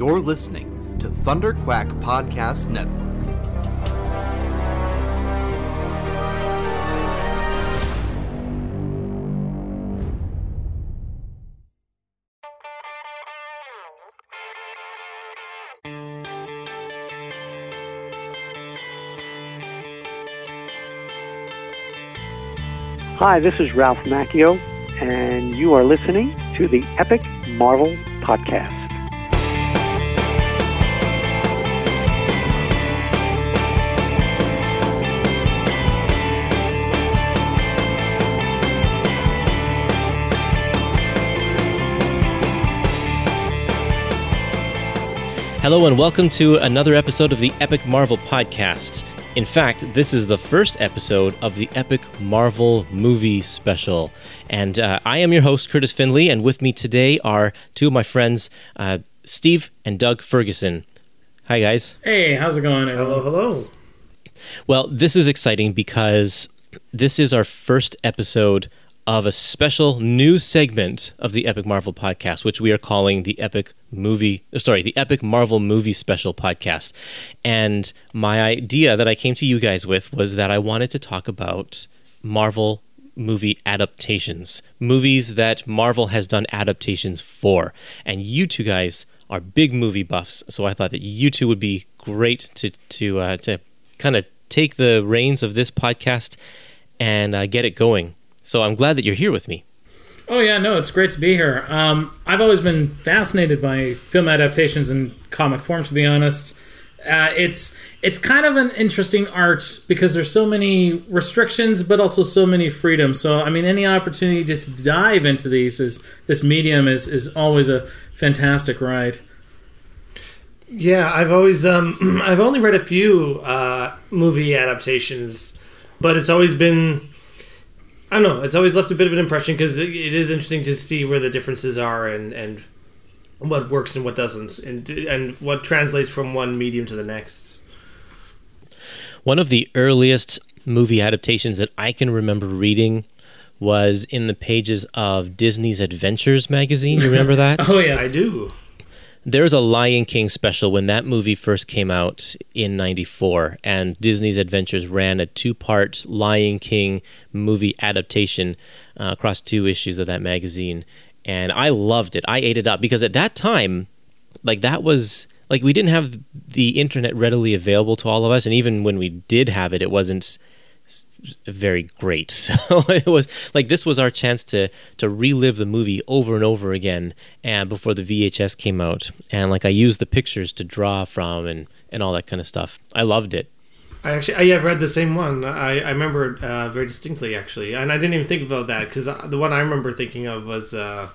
You're listening to Thunder Quack Podcast Network. Hi, this is Ralph Macchio, and you are listening to the Epic Marvel Podcast. Hello, and welcome to another episode of the Epic Marvel Podcast. In fact, this is the first episode of the Epic Marvel Movie Special. And uh, I am your host, Curtis Finley, and with me today are two of my friends, uh, Steve and Doug Ferguson. Hi, guys. Hey, how's it going? Hello, hello. Well, this is exciting because this is our first episode of a special new segment of the Epic Marvel podcast, which we are calling the Epic Movie, sorry, the Epic Marvel Movie Special podcast. And my idea that I came to you guys with was that I wanted to talk about Marvel movie adaptations, movies that Marvel has done adaptations for. And you two guys are big movie buffs, so I thought that you two would be great to to uh, to kind of take the reins of this podcast and uh, get it going. So I'm glad that you're here with me. Oh yeah, no, it's great to be here. Um, I've always been fascinated by film adaptations in comic form. To be honest, uh, it's it's kind of an interesting art because there's so many restrictions, but also so many freedoms. So I mean, any opportunity to dive into these is this medium is is always a fantastic ride. Yeah, I've always um, I've only read a few uh, movie adaptations, but it's always been I don't know. It's always left a bit of an impression because it, it is interesting to see where the differences are and and what works and what doesn't, and and what translates from one medium to the next. One of the earliest movie adaptations that I can remember reading was in the pages of Disney's Adventures magazine. You remember that? Oh yes, I do. There's a Lion King special when that movie first came out in 94 and Disney's Adventures ran a two-part Lion King movie adaptation uh, across two issues of that magazine and I loved it. I ate it up because at that time like that was like we didn't have the internet readily available to all of us and even when we did have it it wasn't very great. So it was like this was our chance to to relive the movie over and over again and before the VHS came out. And like I used the pictures to draw from and and all that kind of stuff. I loved it. I actually I have read the same one. I, I remember uh, very distinctly actually, and I didn't even think about that because the one I remember thinking of was uh,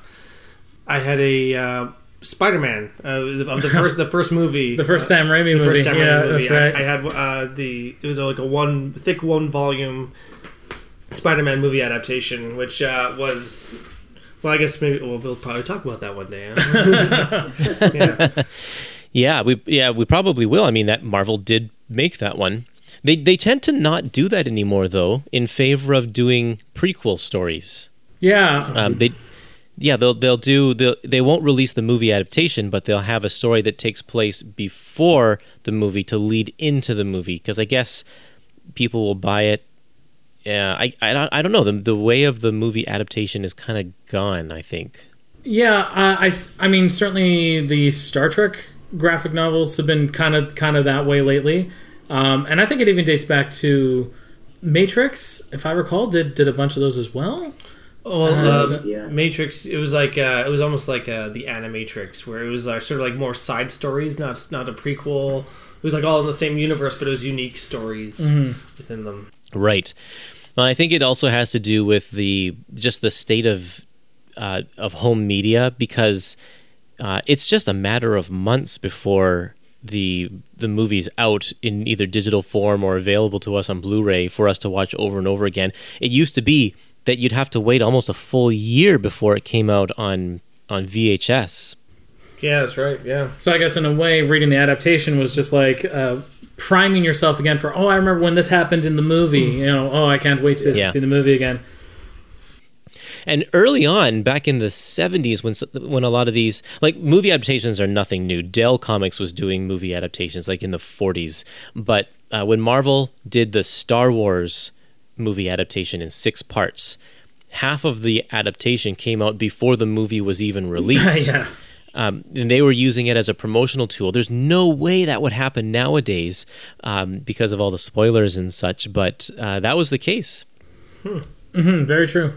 I had a uh, Spider-Man uh, of the first the first movie, the first Sam Raimi the movie. first Sam Raimi yeah, movie. that's I- right. I, had uh, the it was like a one thick one volume Spider-Man movie adaptation, which uh, was. Well, I guess maybe well, we'll probably talk about that one day. yeah. yeah we yeah we probably will I mean that Marvel did make that one they they tend to not do that anymore though in favor of doing prequel stories yeah, Um, they, yeah, they'll they'll do they'll, they won't release the movie adaptation, but they'll have a story that takes place before the movie to lead into the movie. Because I guess people will buy it. Yeah, I, I don't I don't know the the way of the movie adaptation is kind of gone. I think. Yeah, uh, I, I mean, certainly the Star Trek graphic novels have been kind of kind of that way lately, um, and I think it even dates back to Matrix, if I recall, did did a bunch of those as well. Well, Uh, uh, Matrix. It was like uh, it was almost like uh, the Animatrix, where it was like sort of like more side stories, not not a prequel. It was like all in the same universe, but it was unique stories within them. Right. Well, I think it also has to do with the just the state of uh, of home media because uh, it's just a matter of months before the the movie's out in either digital form or available to us on Blu-ray for us to watch over and over again. It used to be that you'd have to wait almost a full year before it came out on on VHS. Yeah, that's right. Yeah. So I guess in a way, reading the adaptation was just like uh, priming yourself again for, oh, I remember when this happened in the movie. You know, oh, I can't wait to Yeah. see the movie again. And early on, back in the 70s, when when a lot of these like movie adaptations are nothing new. Dell Comics was doing movie adaptations like in the 40s, but uh, when Marvel did the Star Wars movie adaptation in six parts, half of the adaptation came out before the movie was even released. yeah. Um, and they were using it as a promotional tool. There's no way that would happen nowadays um, because of all the spoilers and such, but uh, that was the case. Hmm, very true.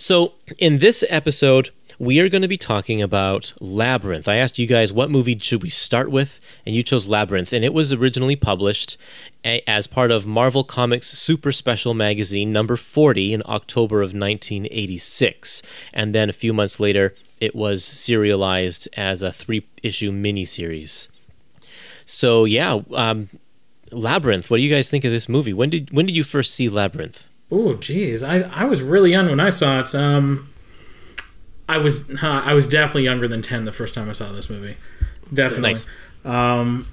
So, in this episode, we are going to be talking about Labyrinth. I asked you guys what movie should we start with, and you chose Labyrinth, and it was originally published as part of Marvel Comics Super Special Magazine number 40 in October of 1986. And then a few months later, it was serialized as a three issue miniseries. So, yeah, um, Labyrinth. What do you guys think of this movie? When did when did you first see Labyrinth? Oh, geez, I, I was really young when I saw it. Um, I was huh, I was definitely younger than ten the first time I saw this movie. Definitely. Nice. Um,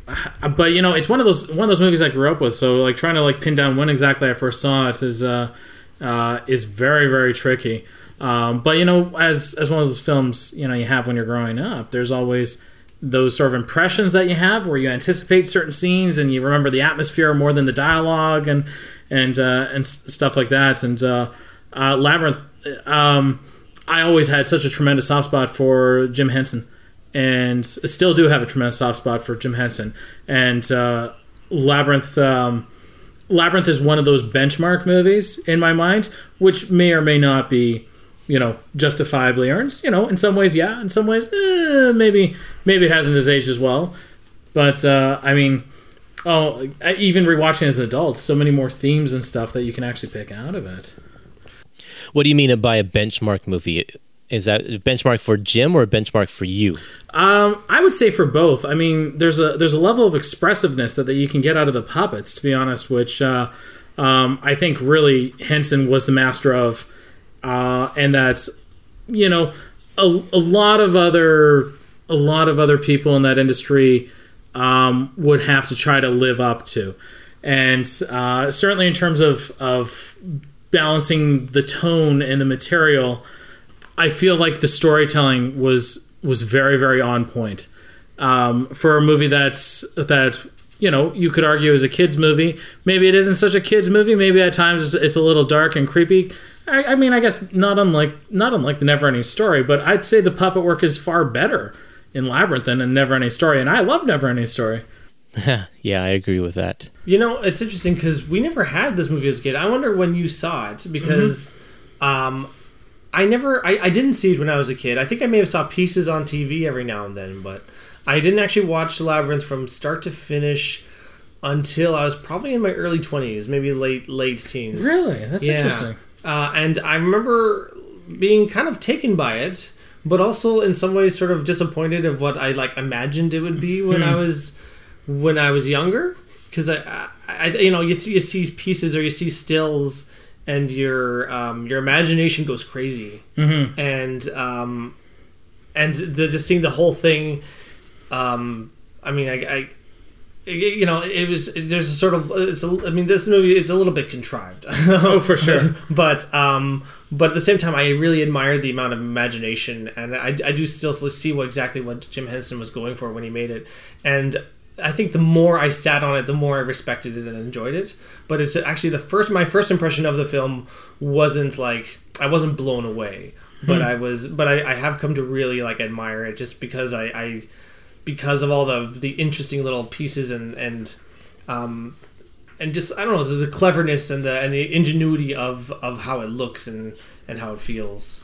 but you know, it's one of those one of those movies I grew up with. So like trying to like pin down when exactly I first saw it is uh, uh, is very very tricky. Um, but you know, as as one of those films you know you have when you're growing up, there's always those sort of impressions that you have where you anticipate certain scenes and you remember the atmosphere more than the dialogue and and uh, and s- stuff like that. And uh, uh, Labyrinth, um, I always had such a tremendous soft spot for Jim Henson, and still do have a tremendous soft spot for Jim Henson. And uh, Labyrinth. Um, Labyrinth is one of those benchmark movies in my mind, which may or may not be, you know, justifiably earned. You know, in some ways, yeah. In some ways, eh, maybe maybe it hasn't as aged as well. But uh, I mean, oh, even rewatching as an adult, so many more themes and stuff that you can actually pick out of it. What do you mean by a benchmark movie? Is that a benchmark for Jim or a benchmark for you? Um, I would say for both. I mean, there's a there's a level of expressiveness that, that you can get out of the puppets, to be honest, which uh, um, I think really Henson was the master of, uh, and that's you know a, a lot of other a lot of other people in that industry um, would have to try to live up to, and uh, certainly in terms of of balancing the tone and the material. I feel like the storytelling was was very very on point um, for a movie that's that you know you could argue is a kids movie. Maybe it isn't such a kids movie. Maybe at times it's, a little dark and creepy. I, I mean, I guess not unlike not unlike the Never Ending Story, but I'd say the puppet work is far better in Labyrinth than in Never Ending Story, and I love Never Ending Story. yeah, I agree with that. You know, it's interesting because we never had this movie as a kid. I wonder when you saw it because um, I never, I, I didn't see it when I was a kid. I think I may have saw pieces on TV every now and then, but I didn't actually watch Labyrinth from start to finish until I was probably in my early twenties, maybe late late teens. Really, that's Yeah. interesting. Uh, and I remember being kind of taken by it, but also in some ways sort of disappointed of what I like imagined it would be when I was when I was younger. Because I, I, I, you know, you, you see pieces or you see stills, and your um, your imagination goes crazy, Mm-hmm. and um, and the, just seeing the whole thing. Um, I mean, I, I you know, it was there's a sort of it's a, I mean, this movie it's a little bit contrived. Oh, for sure. but um, but at the same time, I really admired the amount of imagination, and I, I do still see what exactly what Jim Henson was going for when he made it, and I think the more I sat on it, the more I respected it and enjoyed it. But it's actually the first my first impression of the film wasn't like I wasn't blown away, but I was but I, I have come to really like admire it just because I, I because of all the the interesting little pieces and and um and just I don't know the, the cleverness and the and the ingenuity of of how it looks and and how it feels.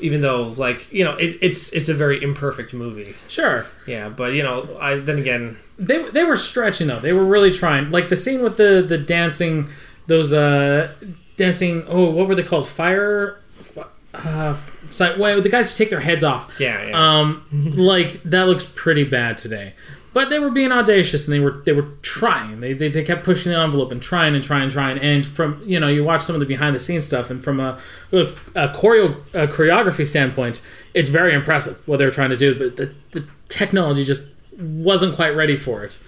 Even though like you know it, it's it's a very imperfect movie, Sure. yeah. But you know I then again they they were stretching though. They were really trying. Like the scene with the the dancing, those uh dancing. Oh, what were they called? Fire. fi- Uh, si- well, the guys who take their heads off. Yeah, yeah. Um, like that looks pretty bad today. But they were being audacious and they were they were trying. They, they, they kept pushing the envelope and trying and trying and trying. And from you know you watch some of the behind the scenes stuff and from a, a, choreo a choreography standpoint, it's very impressive what they were trying to do. But the, the technology just wasn't quite ready for it.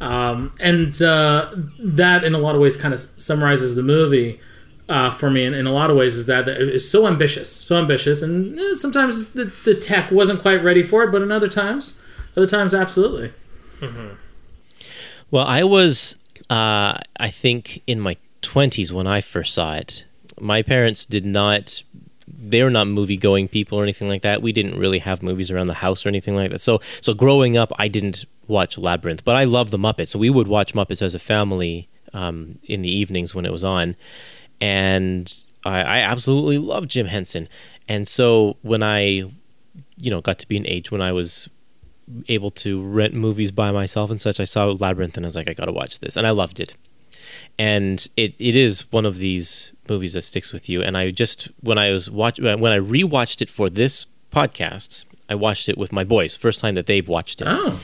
Um, and uh, that in a lot of ways kind of summarizes the movie. uh, for me in, in a lot of ways is that it is so ambitious, so ambitious, and eh, sometimes the, the tech wasn't quite ready for it, but in other times, other times, absolutely. Well, I was, uh, I think, in my 20s when I first saw it. My parents did not, they were not movie going people or anything like that. We didn't really have movies around the house or anything like that. So, so growing up, I didn't watch Labyrinth, but I love the Muppets. So we would watch Muppets as a family um, in the evenings when it was on. And I, I absolutely love Jim Henson. And so when I, you know, got to be an age when I was able to rent movies by myself and such, I saw Labyrinth and I was like, I gotta watch this, and I loved it. And it, it is one of these movies that sticks with you. And I just when I was watch uh, when I rewatched it for this podcast, I watched it with my boys, first time that they've watched it. Oh,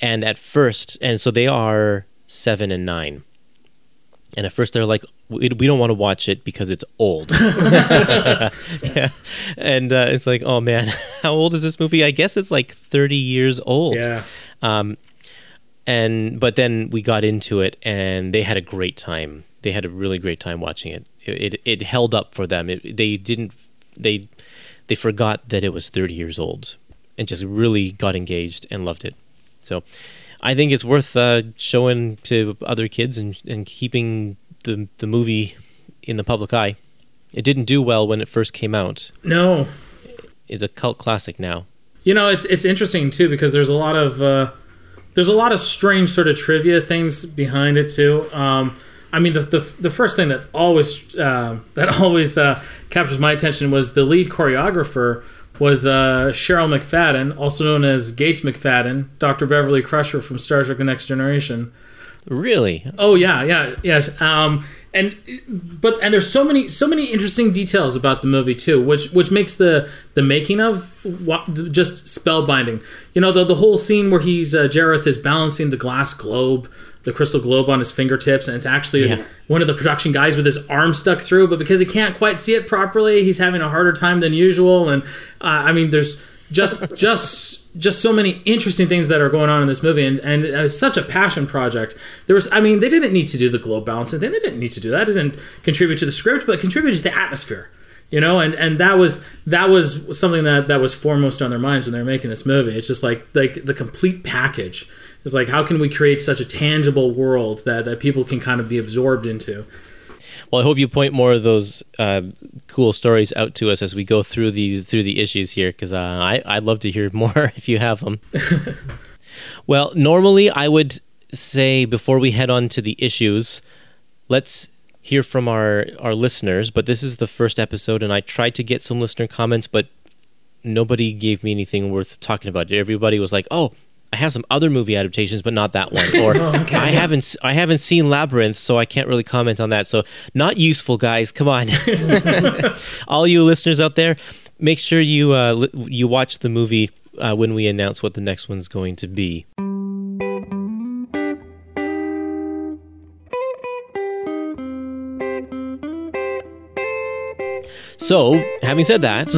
And at first, and so they are seven and nine. And at first, they're like, "We, we don't want to watch it because it's old." yeah, and uh, it's like, "Oh man, how old is this movie?" I guess it's like thirty years old. yeah. Um, and but then we got into it, and they had a great time. They had a really great time watching it. It it, it held up for them. It, they didn't they they forgot that it was thirty years old, and just really got engaged and loved it. So, I think it's worth uh, showing to other kids and and keeping the the movie in the public eye. It didn't do well when it first came out. No, It's a cult classic now. You know, it's it's interesting too because there's a lot of uh, there's a lot of strange sort of trivia things behind it too. Um, I mean, the, the the first thing that always uh, that always uh, captures my attention was the lead choreographer was uh, Cheryl McFadden, also known as Gates McFadden, Dr. Beverly Crusher from Star Trek: The Next Generation. Really? Oh yeah, yeah, yeah. Um, and but and there's so many so many interesting details about the movie too, which which makes the the making of just spellbinding. You know, the the whole scene where he's uh, Jareth is balancing the glass globe, the crystal globe on his fingertips, and it's actually Yeah. one of the production guys with his arm stuck through, but because he can't quite see it properly, he's having a harder time than usual. And uh, I mean, there's just just just so many interesting things that are going on in this movie and and uh, such a passion project there was i mean they didn't need to do the globe balancing thing they didn't need to do that it didn't contribute to the script but it contributed to the atmosphere you know and and that was that was something that that was foremost on their minds when they were making this movie it's just like like the complete package is like how can we create such a tangible world that that people can kind of be absorbed into Well, I hope you point more of those uh, cool stories out to us as we go through the through the issues here, because uh, I I'd love to hear more if you have them. well, normally I would say before we head on to the issues, let's hear from our our listeners. But this is the first episode, and I tried to get some listener comments, but nobody gave me anything worth talking about. Everybody was like, "Oh." I have some other movie adaptations, but not that one. Or okay. I haven't I haven't seen Labyrinth, so I can't really comment on that. So not useful, guys. Come on, all you listeners out there, make sure you uh, li- you watch the movie uh, when we announce what the next one's going to be. So, having said that,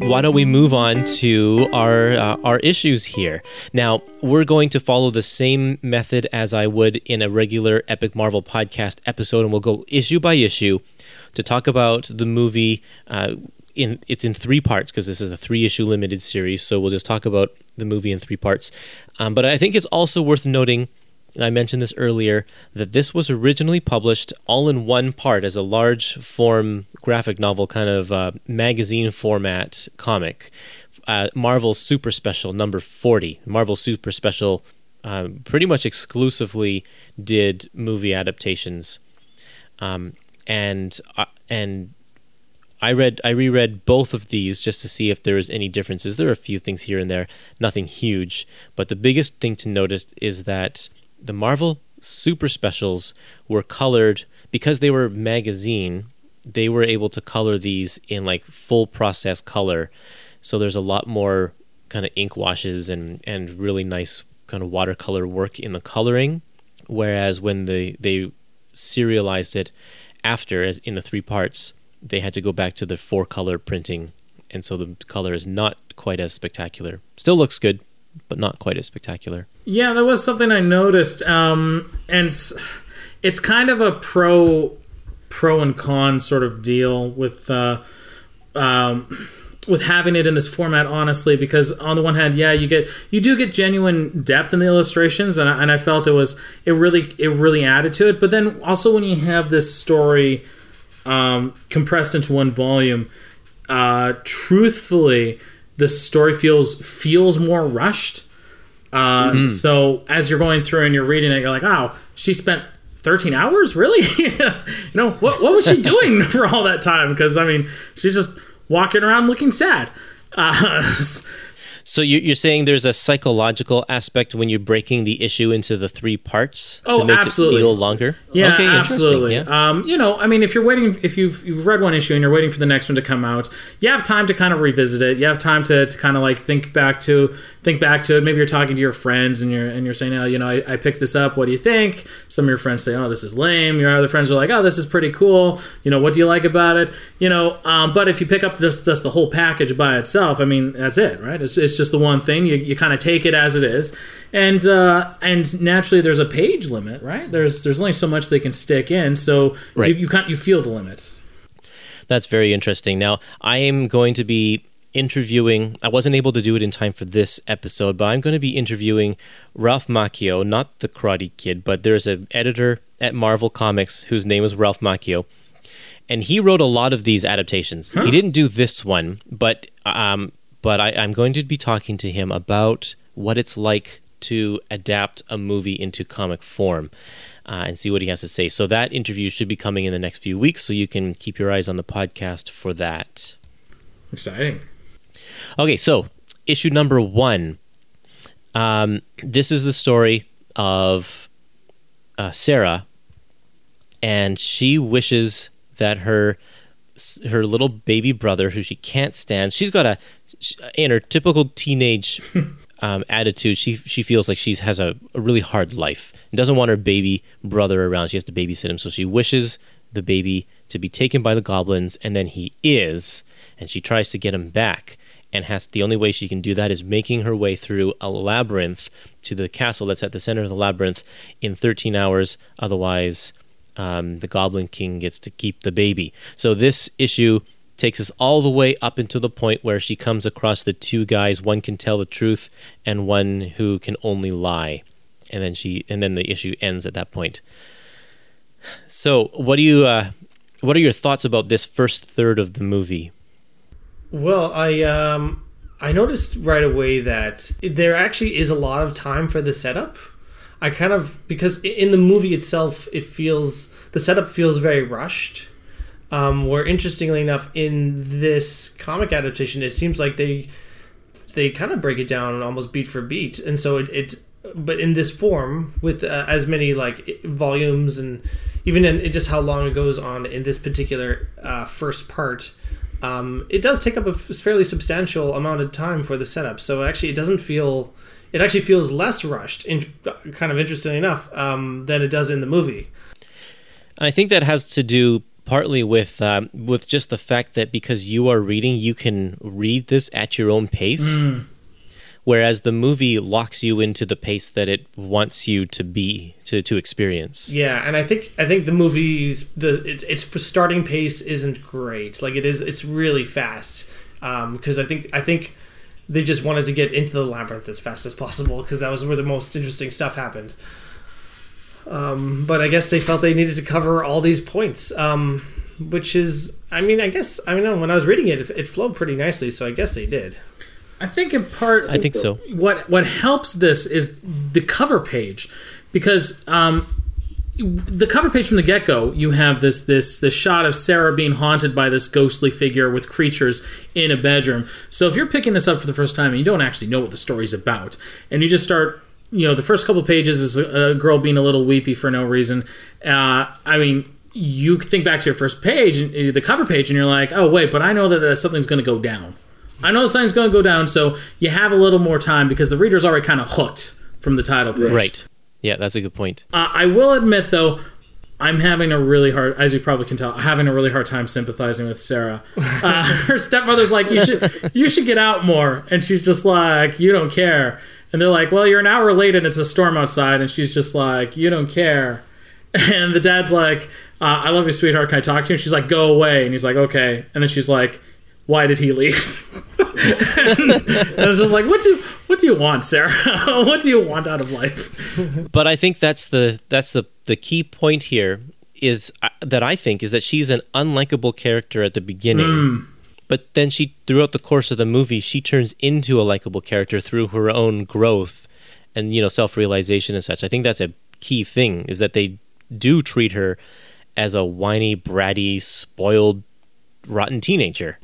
why don't we move on to our uh, our issues here? Now, we're going to follow the same method as I would in a regular Epic Marvel podcast episode, and we'll go issue by issue to talk about the movie. Uh, in it's in three parts because this is a three issue limited series, so we'll just talk about the movie in three parts. Um, but I think it's also worth noting and I mentioned this earlier, that this was originally published all in one part as a large form graphic novel, kind of uh, magazine format comic. Uh, Marvel Super Special number 40. Marvel Super Special um, pretty much exclusively did movie adaptations. Um, and uh, and I read I reread both of these just to see if there was any differences. There are a few things here and there, nothing huge, but the biggest thing to notice is that the Marvel Super Specials were colored because they were magazine. They were able to color these in like full process color, so there's a lot more kind of ink washes and and really nice kind of watercolor work in the coloring. Whereas when they they serialized it after as in the three parts, they had to go back to the four color printing, and so the color is not quite as spectacular. Still looks good, but not quite as spectacular. Yeah, that was something I noticed, um, and it's, it's kind of a pro. pro and con sort of deal with uh, um, with having it in this format. Honestly, because on the one hand, yeah, you get you do get genuine depth in the illustrations, and I, and I felt it was it really it really added to it. But then also when you have this story um, compressed into one volume, uh, truthfully, the story feels feels more rushed. Uh, Mm-hmm. So as you're going through and you're reading it, you're like, "Oh, she spent 13 hours, really? you know, what what was she doing for all that time? Because I mean, she's just walking around looking sad." Uh, So you- you're saying there's a psychological aspect when you're breaking the issue into the three parts Oh, that makes absolutely. it feel longer? Yeah, okay, absolutely. Yeah. Um, you know, I mean, if you're waiting, if you've you've read one issue and you're waiting for the next one to come out, you have time to kind of revisit it. You have time to, to kind of like think back to think back to it. Maybe you're talking to your friends and you're and you're saying, oh, you know, I, I picked this up. What do you think? Some of your friends say, oh, this is lame. Your other friends are like, oh, this is pretty cool. You know, what do you like about it? You know, um, but if you pick up just just the whole package by itself, I mean, that's it, right? It's, it's just the one thing. You, you kind of take it as it is, and uh, and naturally there's a page limit, right? There's there's only so much they can stick in, so Right. you, you can't you feel the limits. That's very interesting. Now, I am going to be interviewing, I wasn't able to do it in time for this episode, but I'm going to be interviewing Ralph Macchio, not the Karate Kid, but there's an editor at Marvel Comics whose name is Ralph Macchio. And he wrote a lot of these adaptations. He didn't do this one, but um, but I, I'm going to be talking to him about what it's like to adapt a movie into comic form uh, and see what he has to say. So that interview should be coming in the next few weeks, so you can keep your eyes on the podcast for that. Exciting. Okay, so issue number one. Um, this is the story of uh, Sarah, and she wishes that her her little baby brother, who she can't stand, she's got a in her typical teenage um, attitude. She she feels like she has a, a really hard life and doesn't want her baby brother around. She has to babysit him, so she wishes the baby to be taken by the goblins, and then he is, and she tries to get him back and has the only way she can do that is making her way through a labyrinth to the castle that's at the center of the labyrinth in 13 hours otherwise um, the goblin king gets to keep the baby so this issue takes us all the way up until the point where she comes across the two guys one can tell the truth and one who can only lie and then she and then the issue ends at that point so what do you uh, what are your thoughts about this first third of the movie Well, I um I noticed right away that there actually is a lot of time for the setup. I kind of because in the movie itself, it feels the setup feels very rushed. Um, where interestingly enough, in this comic adaptation, it seems like they they kind of break it down almost beat for beat, and so it. it but in this form, with uh, as many like volumes and even in, just how long it goes on in this particular uh, first part, um, it does take up a fairly substantial amount of time for the setup. So actually, it doesn't feel. It actually feels less rushed, in, kind of interesting enough, um, than it does in the movie. And I think that has to do partly with um, with just the fact that because you are reading, you can read this at your own pace, whereas the movie locks you into the pace that it wants you to be to to experience. Yeah, and I think I think the movie's the it, its for starting pace isn't great. Like it is, it's really fast. Because I think I think they just wanted to get into the labyrinth as fast as possible because that was where the most interesting stuff happened. Um, but I guess they felt they needed to cover all these points, um, which is, I mean, I guess I mean when I was reading it, it, it flowed pretty nicely, so I guess they did. I think in part, I think so. What what helps this is the cover page, because um, the cover page from the get go, you have this this this shot of Sarah being haunted by this ghostly figure with creatures in a bedroom. So if you're picking this up for the first time and you don't actually know what the story's about, and you just start, you know, the first couple pages is a, a girl being a little weepy for no reason. Uh, I mean. You think back to your first page, the cover page, and you're like, "Oh wait, but I know that uh, something's going to go down." I know something's going to go down, so you have a little more time because the reader's already kind of hooked from the title page. Right. Yeah, that's a good point. Uh, I will admit, though, I'm having a really hard, as you probably can tell, having a really hard time sympathizing with Sarah. Uh, her stepmother's like, "You should, you should get out more," and she's just like, "You don't care." And they're like, "Well, you're an hour late and it's a storm outside," and she's just like, "You don't care." and the dad's like, uh, "I love you, sweetheart. Can I talk to you?" And she's like, "Go away." And he's like, "Okay." And then she's like, "Why did he leave?" and I was just like, "What do what do you want, Sarah? what do you want out of life?" But I think that's the that's the the key point here is uh, that I think is that she's an unlikable character at the beginning. But then she throughout the course of the movie she turns into a likable character through her own growth and you know self-realization and such. I think that's a key thing is that they do treat her as a whiny, bratty, spoiled, rotten teenager.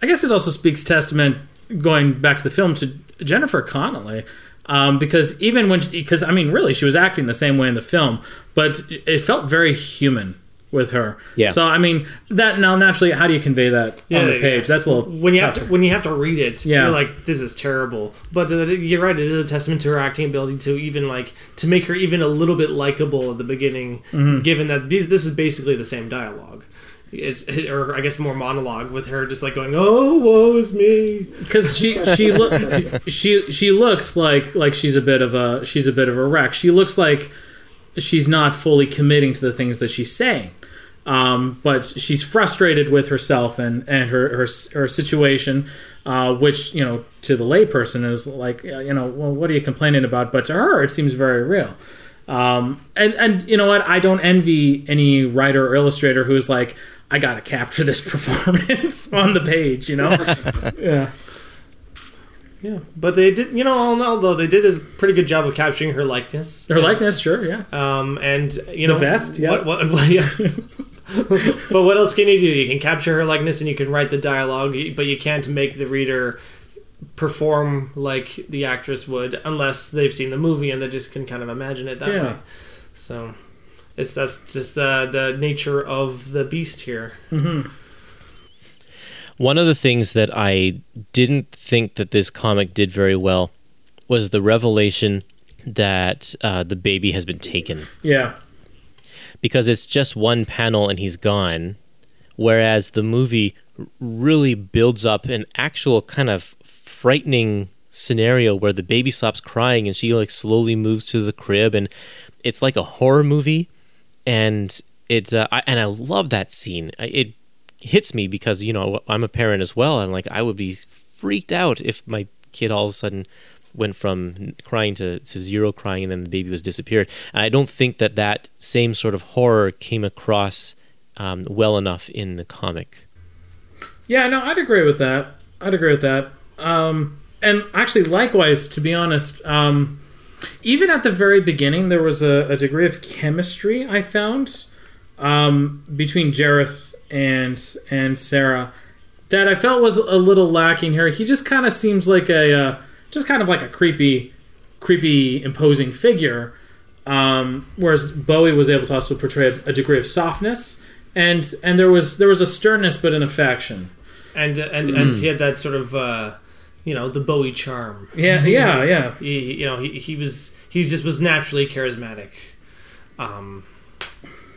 I guess it also speaks testament, going back to the film, to Jennifer Connelly. Um, because even when, because I mean, really, she was acting the same way in the film, but it felt very human with her. Yeah. So I mean, that now naturally, how do you convey that Yeah, on the yeah. page? That's a little when you have to when you have to read it, Yeah. you're like, this is terrible. But you're right; it is a testament to her acting ability to even like to make her even a little bit likable at the beginning, Mm-hmm. given that these this is basically the same dialogue. It's or I guess more monologue with her just like going, "Oh, woe is me." because she she look she she looks like like she's a bit of a she's a bit of a wreck. She looks like she's not fully committing to the things that she's saying. Um, but she's frustrated with herself and and her her, her situation, uh, which you know to the layperson is like uh, you know well what are you complaining about? But to her it seems very real. Um, and and you know what? I don't envy any writer or illustrator who's like, I gotta capture this performance on the page. You know? yeah. Yeah, but they did, you know, all in all, though they did a pretty good job of capturing her likeness. Her likeness, sure, yeah. Um, and you know, The know, vest, yeah. What, what, what- yeah. but what else can you do? You can capture her likeness and you can write the dialogue, but you can't make the reader perform like the actress would unless they've seen the movie and they just can kind of imagine it that Yeah. way. So it's that's just the the nature of the beast here. One of the things that I didn't think that this comic did very well was the revelation that uh, the baby has been taken Yeah. Because it's just one panel and he's gone, whereas the movie really builds up an actual kind of frightening scenario where the baby stops crying and she like slowly moves to the crib and it's like a horror movie and it's uh, I, and I love that scene. It hits me because you know I'm a parent as well and like I would be freaked out if my kid all of a sudden went from crying to, to zero crying and then the baby was disappeared. And I don't think that that same sort of horror came across um, well enough in the comic. Yeah, no, I'd agree with that. I'd agree with that. Um, and actually, likewise, to be honest, um, even at the very beginning, there was a, a degree of chemistry I found um, between Jareth and and Sarah that I felt was a little lacking here. He just kind of seems like a uh, just kind of like a creepy, creepy, imposing figure. Um, whereas Bowie was able to also portray a degree of softness, and and there was there was a sternness but an affection. And and and he had that sort of uh, you know the Bowie charm. Yeah, yeah, yeah. He you know he, he was he just was naturally charismatic. Um,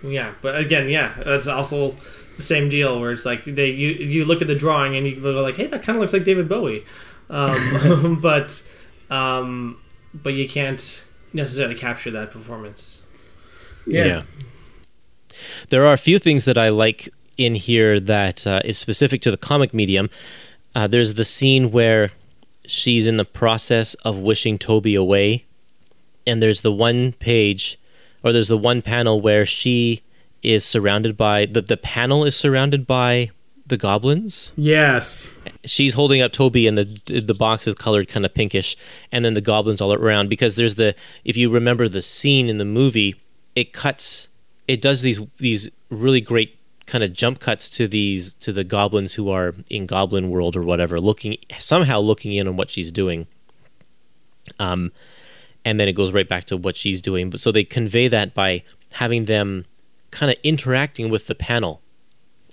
yeah, but again, yeah, that's also the same deal where it's like they you you look at the drawing and you go like, hey, that kind of looks like David Bowie, um, but um, but you can't necessarily capture that performance. Yeah. There are a few things that I like in here that uh, is specific to the comic medium. Uh, there's the scene where she's in the process of wishing Toby away, and there's the one page, or there's the one panel where she is surrounded by the the panel is surrounded by the goblins. Yes. She's holding up Toby, and the the box is colored kind of pinkish, and then the goblins all around. Because there's the if you remember the scene in the movie, it cuts, it does these these really great kind of jump cuts to these to the goblins who are in Goblin World or whatever, looking somehow looking in on what she's doing. Um, and then it goes right back to what she's doing. But so they convey that by having them kind of interacting with the panel,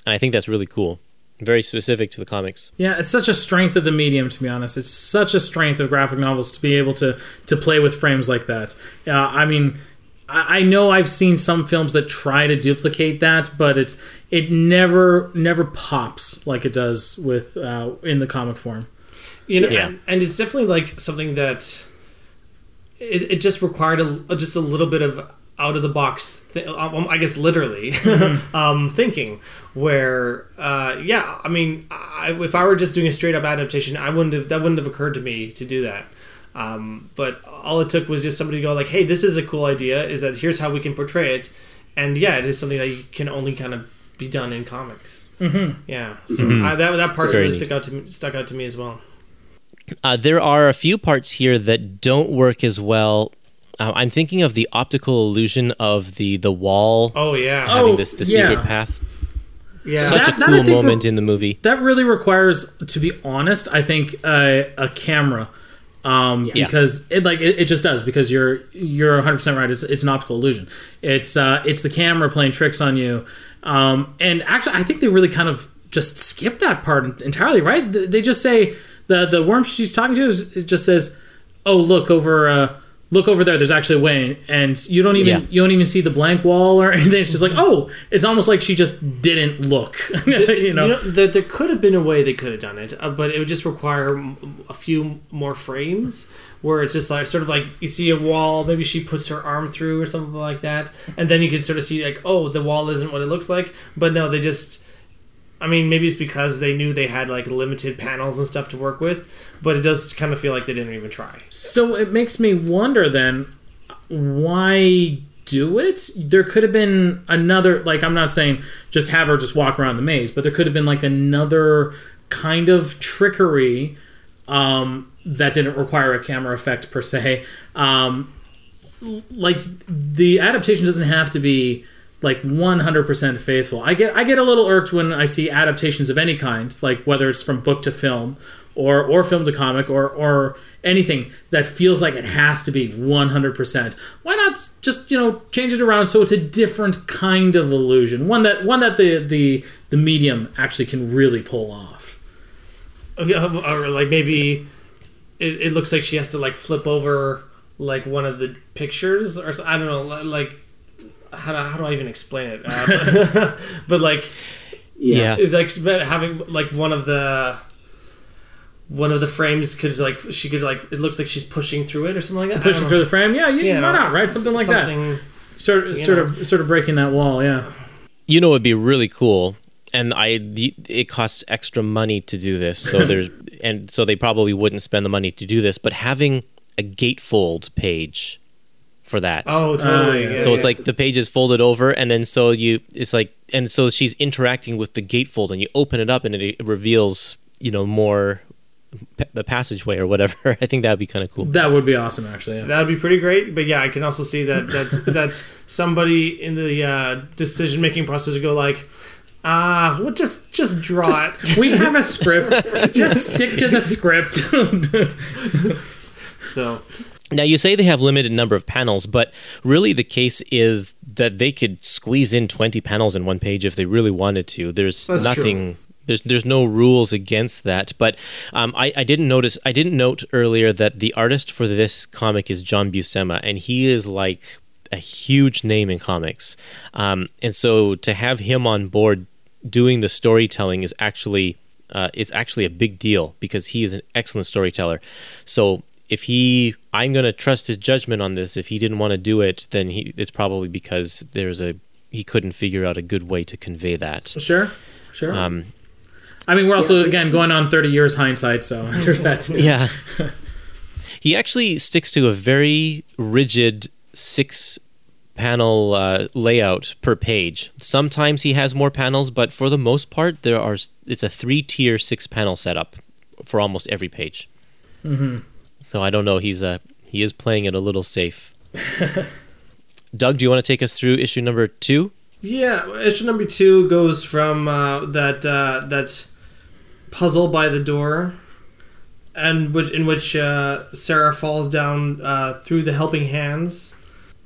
and I think that's really cool. Very specific to the comics. Yeah, it's such a strength of the medium, to be honest. It's such a strength of graphic novels to be able to to play with frames like that. Uh, I mean, I, I know I've seen some films that try to duplicate that, but it's it never never pops like it does with uh, in the comic form. You know, Yeah. and, and it's definitely like something that it, it just required a, just a little bit of out of the box. Th- um, I guess literally Mm-hmm. um, thinking. Where uh, yeah, I mean, I, if I were just doing a straight up adaptation, I wouldn't have that wouldn't have occurred to me to do that. Um, but all it took was just somebody to go like, "Hey, this is a cool idea. Is that here's how we can portray it?" And yeah, it is something that you can only kind of be done in comics. Mm-hmm. Yeah, so I, that that part Very really neat. stuck out to me, stuck out to me as well. Uh, there are a few parts here that don't work as well. Uh, I'm thinking of the optical illusion of the the wall Oh yeah, having Oh, this the yeah. secret path. yeah. Such That- a cool moment re- in the movie. that really requires to be honest i think uh, a camera um, Yeah. because it like it, it just does because you're you're 100% right it's, it's an optical illusion it's uh, it's the camera playing tricks on you um, and actually i think they really kind of just skip that part entirely right they just say the the worm she's talking to is it just says oh look over uh, look over there there's actually a way and you don't even Yeah. you don't even see the blank wall or anything it's just like oh it's almost like she just didn't look you know You know, there, there could have been a way they could have done it, uh, but it would just require a few more frames where it's just like sort of like you see a wall, maybe she puts her arm through or something like that, and then you can sort of see like, oh, the wall isn't what it looks like. But no, they just. I mean, maybe it's because they knew they had like limited panels and stuff to work with, but it does kind of feel like they didn't even try. So it makes me wonder then why do it? There could have been another like I'm not saying just have her just walk around the maze, but there could have been like another kind of trickery um, that didn't require a camera effect per se. Um, like the adaptation doesn't have to be like 100% faithful. I get I get a little irked when I see adaptations of any kind, like whether it's from book to film or or film to comic or or anything that feels like it has to be 100%. Why not just, you know, change it around so it's a different kind of illusion, one that one that the the the medium actually can really pull off. Okay, um, or like maybe it, it looks like she has to like flip over like one of the pictures or I don't know like how do, how do I even explain it uh, but, but like Yeah. it's like having like one of the one of the frames could like she could like it looks like she's pushing through it or something like that Pushing through the frame, yeah, you, Yeah, why no, not, right? Something like that. Sort of, sort know. of, sort of breaking that wall, yeah. You know, it'd be really cool, and I the, it costs extra money to do this, so there's and so they probably wouldn't spend the money to do this. But having a gatefold page for that, oh totally Ah, yeah. yeah, so it's like the page is folded over, and then so you it's like and so she's interacting with the gatefold, and you open it up, and it reveals you know more p- the passageway or whatever. I think that would be kind of cool. That would be awesome, actually. Yeah. That would be pretty great, but yeah, I can also see that that's that's somebody in the uh, decision making process to go like, ah, well, just just draw it. we have a script. Just stick to the script. So Now you say they have limited number of panels, but really the case is that they could squeeze in 20 panels in one page if they really wanted to. There's That's nothing there's there's no rules against that. But um, I, I didn't notice I didn't note earlier that the artist for this comic is John Buscema, and he is like a huge name in comics. Um, and so to have him on board doing the storytelling is actually uh, it's actually a big deal because he is an excellent storyteller. So if he, I'm going to trust his judgment on this. If he didn't want to do it, then he, it's probably because there's a he couldn't figure out a good way to convey that. sure, sure. Um, I mean, we're also again going on 30 years hindsight, so there's that too. yeah, he actually sticks to a very rigid six panel uh, layout per page. Sometimes he has more panels, but for the most part, there are it's a three tier six panel setup for almost every page. Mm-hmm. So I don't know. He's uh, he is playing it a little safe. Doug, do you want to take us through issue number two? yeah, issue number two goes from uh, that uh, that puzzle by the door, and which in which uh, Sarah falls down uh, through the helping hands,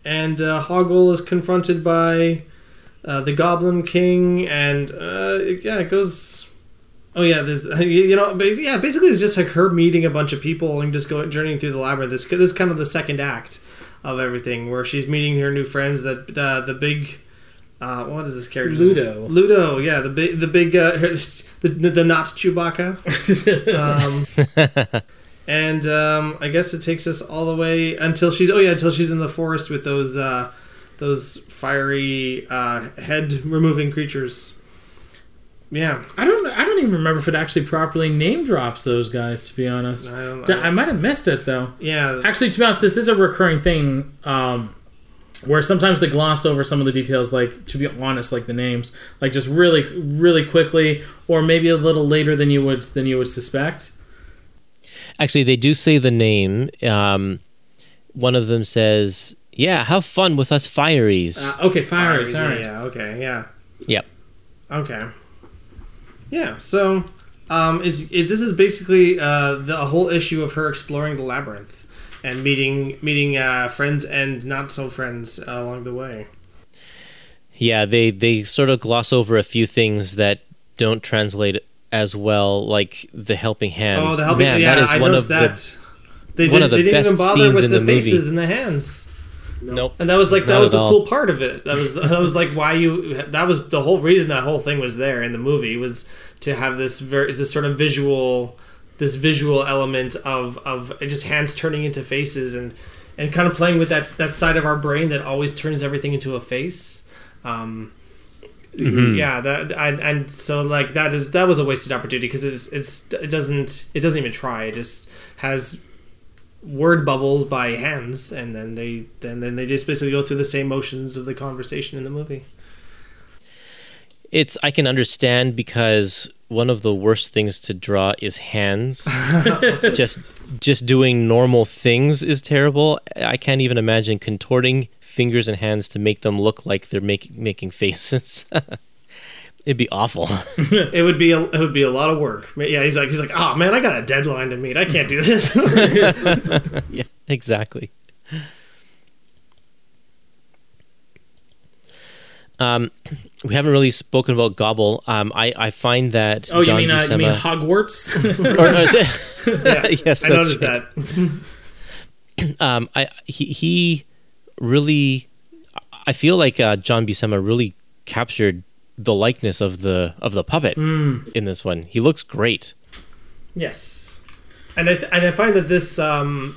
and uh, Hoggle is confronted by uh, the Goblin King, and uh, yeah, it goes. Oh yeah, there's you know yeah basically it's just like her meeting a bunch of people and just going journeying through the labyrinth. This this is kind of the second act of everything where she's meeting her new friends. That uh, the big uh, what is this character? Ludo. Ludo, yeah, the big the big uh, the the not Chewbacca. um, and um, I guess it takes us all the way until she's oh yeah until she's in the forest with those uh, those fiery uh, head removing creatures. Yeah, I don't. I don't even remember if it actually properly name drops those guys. To be honest, I don't- D- I might have missed it though. yeah. Actually, to be honest, this is a recurring thing. Um, where sometimes they gloss over some of the details, like to be honest, like the names, like just really, really quickly, or maybe a little later than you would than you would suspect. Actually, they do say the name. Um, one of them says, "Yeah, have fun with us fireys." Uh, okay, fiery. Fiery, Sorry. Yeah. Okay. Yeah. yep. Okay. Yeah. So, um, it's it, this is basically uh, the whole issue of her exploring the labyrinth and meeting meeting uh, friends and not so friends uh, along the way. Yeah, they they sort of gloss over a few things that don't translate as well, like the helping hands. Oh, the helping. Man, yeah, that is I one noticed of that. they, one did, of the they didn't even best bother scenes with in the, the movie. faces and the hands. The nope. And that was like that Not was the all. cool part of it. That was that was like why you that was the whole reason that whole thing was there in the movie was to have this very this sort of visual this visual element of of just hands turning into faces and and kind of playing with that that side of our brain that always turns everything into a face. Um, Yeah, that and, and so like that is that was a wasted opportunity because it's it's it doesn't it doesn't even try. It just has word bubbles by hands and then they then then they just basically go through the same motions of the conversation in the movie It's I can understand because one of the worst things to draw is hands. just just doing normal things is terrible. I can't even imagine contorting fingers and hands to make them look like they're making making faces. It'd be awful. it would be a, it would be a lot of work yeah he's like he's like oh man i got a deadline to meet i can't do this yeah, exactly. Um, we haven't really spoken about Gobble. Um, I, I find that Oh, John you mean uh, you mean Hogwarts? or, or it- yeah yes, i noticed right. that um, I he he really, I feel like uh, John Buscema really captured the likeness of the of the puppet in this one. He looks great. yes and i th- and i find that this um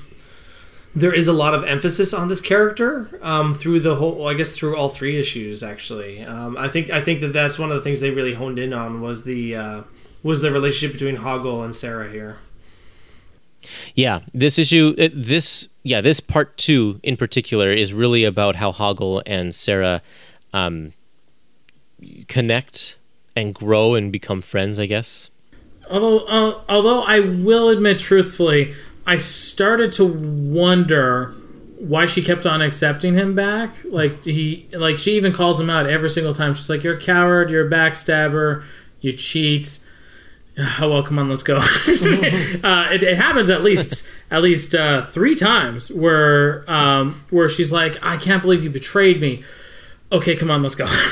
there is a lot of emphasis on this character um, through the whole. I guess through all three issues. Actually, um, I think I think that that's one of the things they really honed in on was the uh, was the relationship between Hoggle and Sarah here. Yeah, this issue, it, this yeah, this part two in particular is really about how Hoggle and Sarah um, connect and grow and become friends. I guess. although, uh, although I will admit truthfully, I started to wonder why she kept on accepting him back. Like he, like she even calls him out every single time. She's like, "You're a coward. You're a backstabber. You cheat." Oh well, come on, let's go. uh, it, it happens at least at least uh, three times where um, where she's like, "I can't believe you betrayed me." Okay, come on, let's go.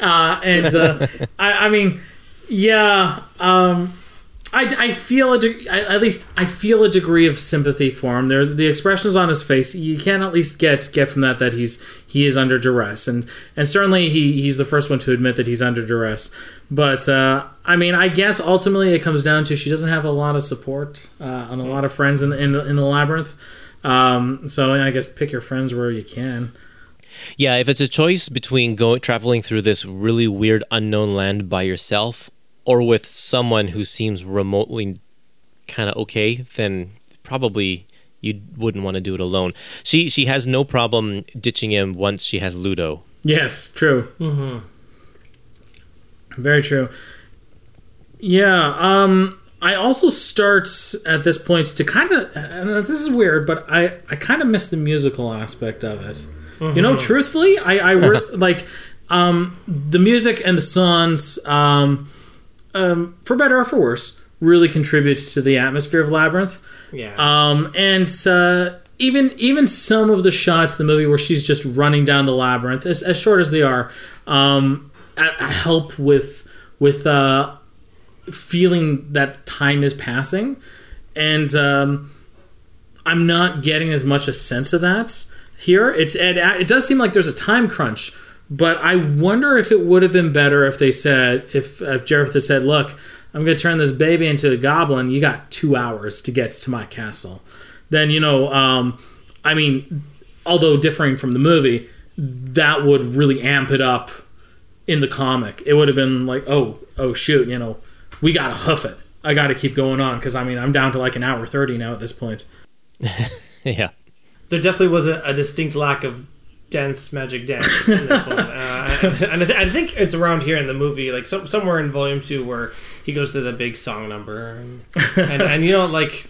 uh, and uh, I, I mean, yeah, um, I, I feel a de- I, at least I feel a degree of sympathy for him. There, the expressions on his face, you can at least get get from that that he's he is under duress, and and certainly he he's the first one to admit that he's under duress. But uh, I mean, I guess ultimately it comes down to she doesn't have a lot of support uh, and a lot of friends in the, in the, in the labyrinth. Um, so I guess pick your friends where you can. Yeah, if it's a choice between going traveling through this really weird unknown land by yourself or with someone who seems remotely kind of okay, then probably you wouldn't want to do it alone. She she has no problem ditching him once she has Ludo. Yes, true. Very true. Yeah. Um. I also start at this point to kind of, this is weird, but I I kind of miss the musical aspect of it. You know, truthfully, I I re- like um the music and the songs um um for better or for worse really contributes to the atmosphere of Labyrinth. Yeah. Um, and uh, even even some of the shots in the movie where she's just running down the labyrinth, as, as short as they are, um, help with with uh, feeling that time is passing, and um, I'm not getting as much a sense of that here. It's it, it does seem like there's a time crunch, but I wonder if it would have been better if they said if if Jareth had said, "Look, I'm going to turn this baby into a goblin. You got two hours to get to my castle." Then you know, um, I mean, although differing from the movie, that would really amp it up in the comic. It would have been like, oh, oh shoot, you know, we gotta hoof it. I gotta keep going on because I mean I'm down to like an hour thirty now at this point. yeah. There definitely was a, a distinct lack of dance magic dance in this one, uh, and I, th- I think it's around here in the movie, like some, somewhere in volume two, where he goes to the big song number, and, and, and you know, like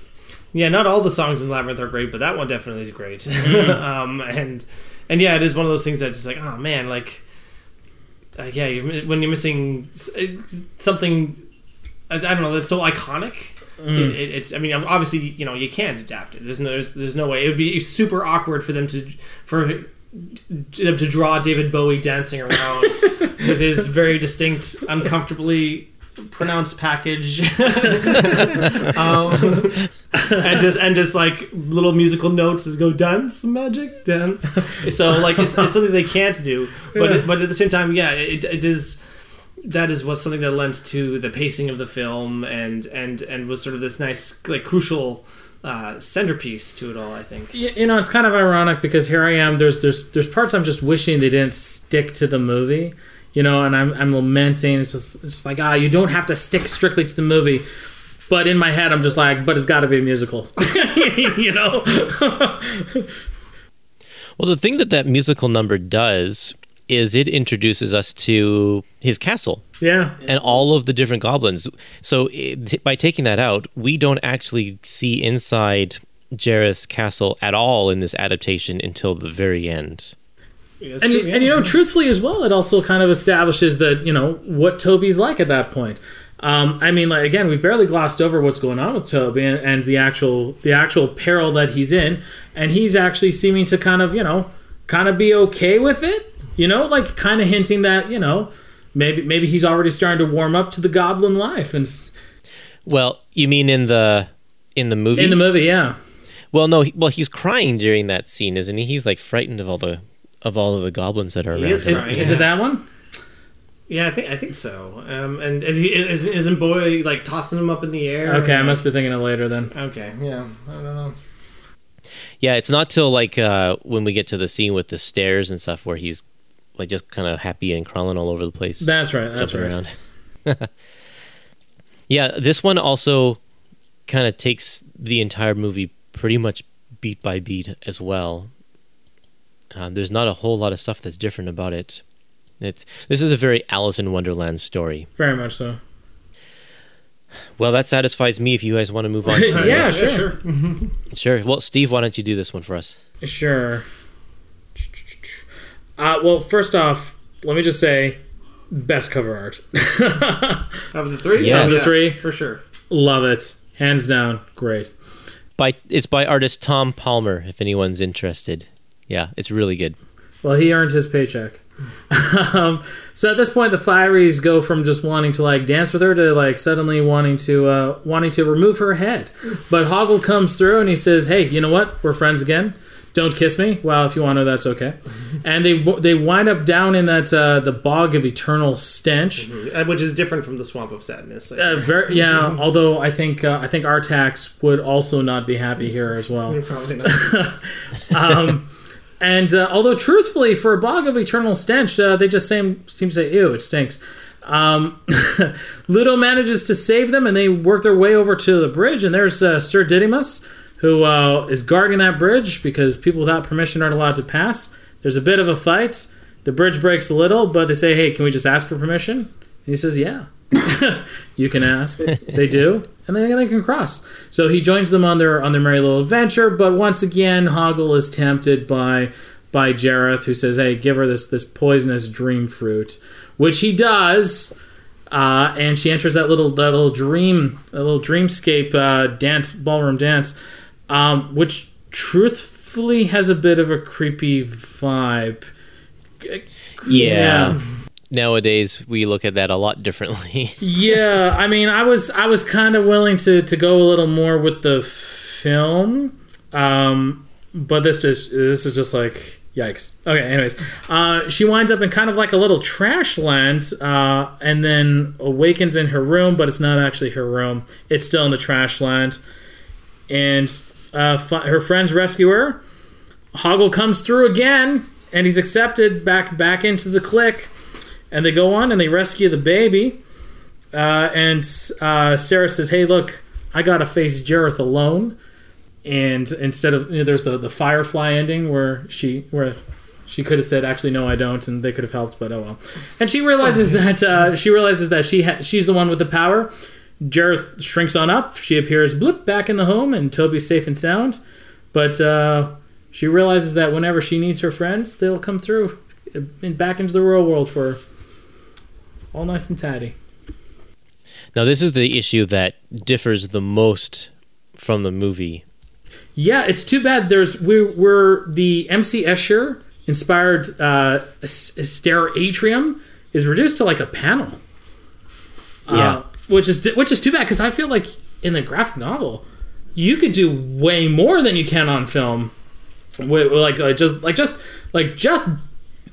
yeah, not all the songs in Labyrinth are great, but that one definitely is great. um, and and yeah, it is one of those things that's just like, oh man, like, uh, yeah, you're, when you're missing something, I, I don't know, that's so iconic. It, it, it's, I mean, obviously, you know, you can't adapt it. There's no, there's, there's no way. It would be super awkward for them to, for them to draw David Bowie dancing around with his very distinct, uncomfortably pronounced package, um, and just and just like little musical notes as go dance magic dance. So like it's, it's something they can't do, but it, but at the same time, yeah, it, it is. That is what's something that lends to the pacing of the film and and and was sort of this nice like crucial uh, centerpiece to it all. I think. Y- you know it's kind of ironic because here i am there's there's there's parts i'm just wishing they didn't stick to the movie you know and i'm, I'm lamenting it's just, it's just like ah you don't have to stick strictly to the movie but in my head i'm just like but it's got to be a musical you know Well, the thing that that musical number does is it introduces us to his castle yeah. and all of the different goblins. So it, by taking that out, we don't actually see inside Jareth's castle at all in this adaptation until the very end. and, you- and you know truthfully as well it also kind of establishes that you know what toby's like at that point. Um, i mean like again we've barely glossed over what's going on with toby and, and the actual the actual peril that he's in. And he's actually seeming to kind of you know kind of be okay with it you know like kind of hinting that you know maybe maybe he's already starting to warm up to the goblin life and Well, you mean in the in the movie? in the movie yeah well, no. He, well, he's crying during that scene, isn't he? He's like frightened of all the of all of the goblins that are He around. is him. is, Right, is it that one Yeah, I think I think so. Um, and, and he, is, isn't boy like tossing him up in the air? okay i must be thinking of later then Okay, yeah, I don't know. Yeah, it's not till like uh, when we get to the scene with the stairs and stuff where he's like just kind of happy and crawling all over the place. that's right that's right around. yeah, this one also kind of takes the entire movie pretty much beat by beat as well. Um, there's not a whole lot of stuff that's different about it. It's this is a very Alice in Wonderland story. very much so Well, that satisfies me. If you guys want to move on, to yeah sure sure. Well, Steve, why don't you do this one for us? Sure. Uh, well, first off, let me just say, best cover art. Of the three, Yeah. Of the three? for sure. Love it, hands down, great. By it's by artist Tom Palmer. If anyone's interested, yeah, it's really good. Well, he earned his paycheck. um, so at this point, the Fireys go from just wanting to like dance with her to like suddenly wanting to uh, wanting to remove her head. But Hoggle comes through and he says, "Hey, you know what? We're friends again. Don't kiss me. Well, if you want to, that's okay." And they they wind up down in that uh, the bog of eternal stench. Uh, Which is different from the swamp of sadness. Uh, very, yeah. Although I think uh, I think Artax would also not be happy here as well. Probably not. Um, and uh, although truthfully, for a bog of eternal stench, uh, they just seem seem to say, "Ew, it stinks." Um, Ludo manages to save them, and they work their way over to the bridge. And there's uh, Sir Didymus, who uh, is guarding that bridge because people without permission aren't allowed to pass. There's a bit of a fight. The bridge breaks a little, but they say, "Hey, can we just ask for permission?" And he says, "Yeah." you can ask. they do, and then they can cross. So he joins them on their on their merry little adventure. But once again, Hoggle is tempted by by Jareth, who says, "Hey, give her this this poisonous dream fruit," which he does. Uh, and she enters that little that little dream that little dreamscape uh, dance ballroom dance, um, which truthfully has a bit of a creepy vibe. Yeah. Nowadays, we look at that a lot differently. yeah i mean i was i was kind of willing to to go a little more with the film um but this just this is just like yikes okay anyways uh she winds up in kind of like a little trash land uh and then awakens in her room but it's not actually her room it's still in the trash land and uh her friends rescue her hoggle comes through again and he's accepted back back into the clique, and they go on and they rescue the baby. Uh, and uh, Sarah says, "Hey, look, I gotta face Jareth alone." And instead of you know, there's the the Firefly ending where she where she could have said, "Actually, no, I don't," and they could have helped, but oh well. And she realizes that uh, she realizes that she ha- she's the one with the power. Jareth shrinks on up. She appears blip back in the home, and Toby's safe and sound. But uh, she realizes that whenever she needs her friends, they'll come through and back into the real world for her. all nice and tidy. Now, this is the issue that differs the most from the movie. Yeah, it's too bad. There's we we're the MC Escher inspired uh, stair atrium is reduced to like a panel. Yeah. Uh, which is which is too bad because I feel like in the graphic novel you could do way more than you can on film. With, like, like just like just like just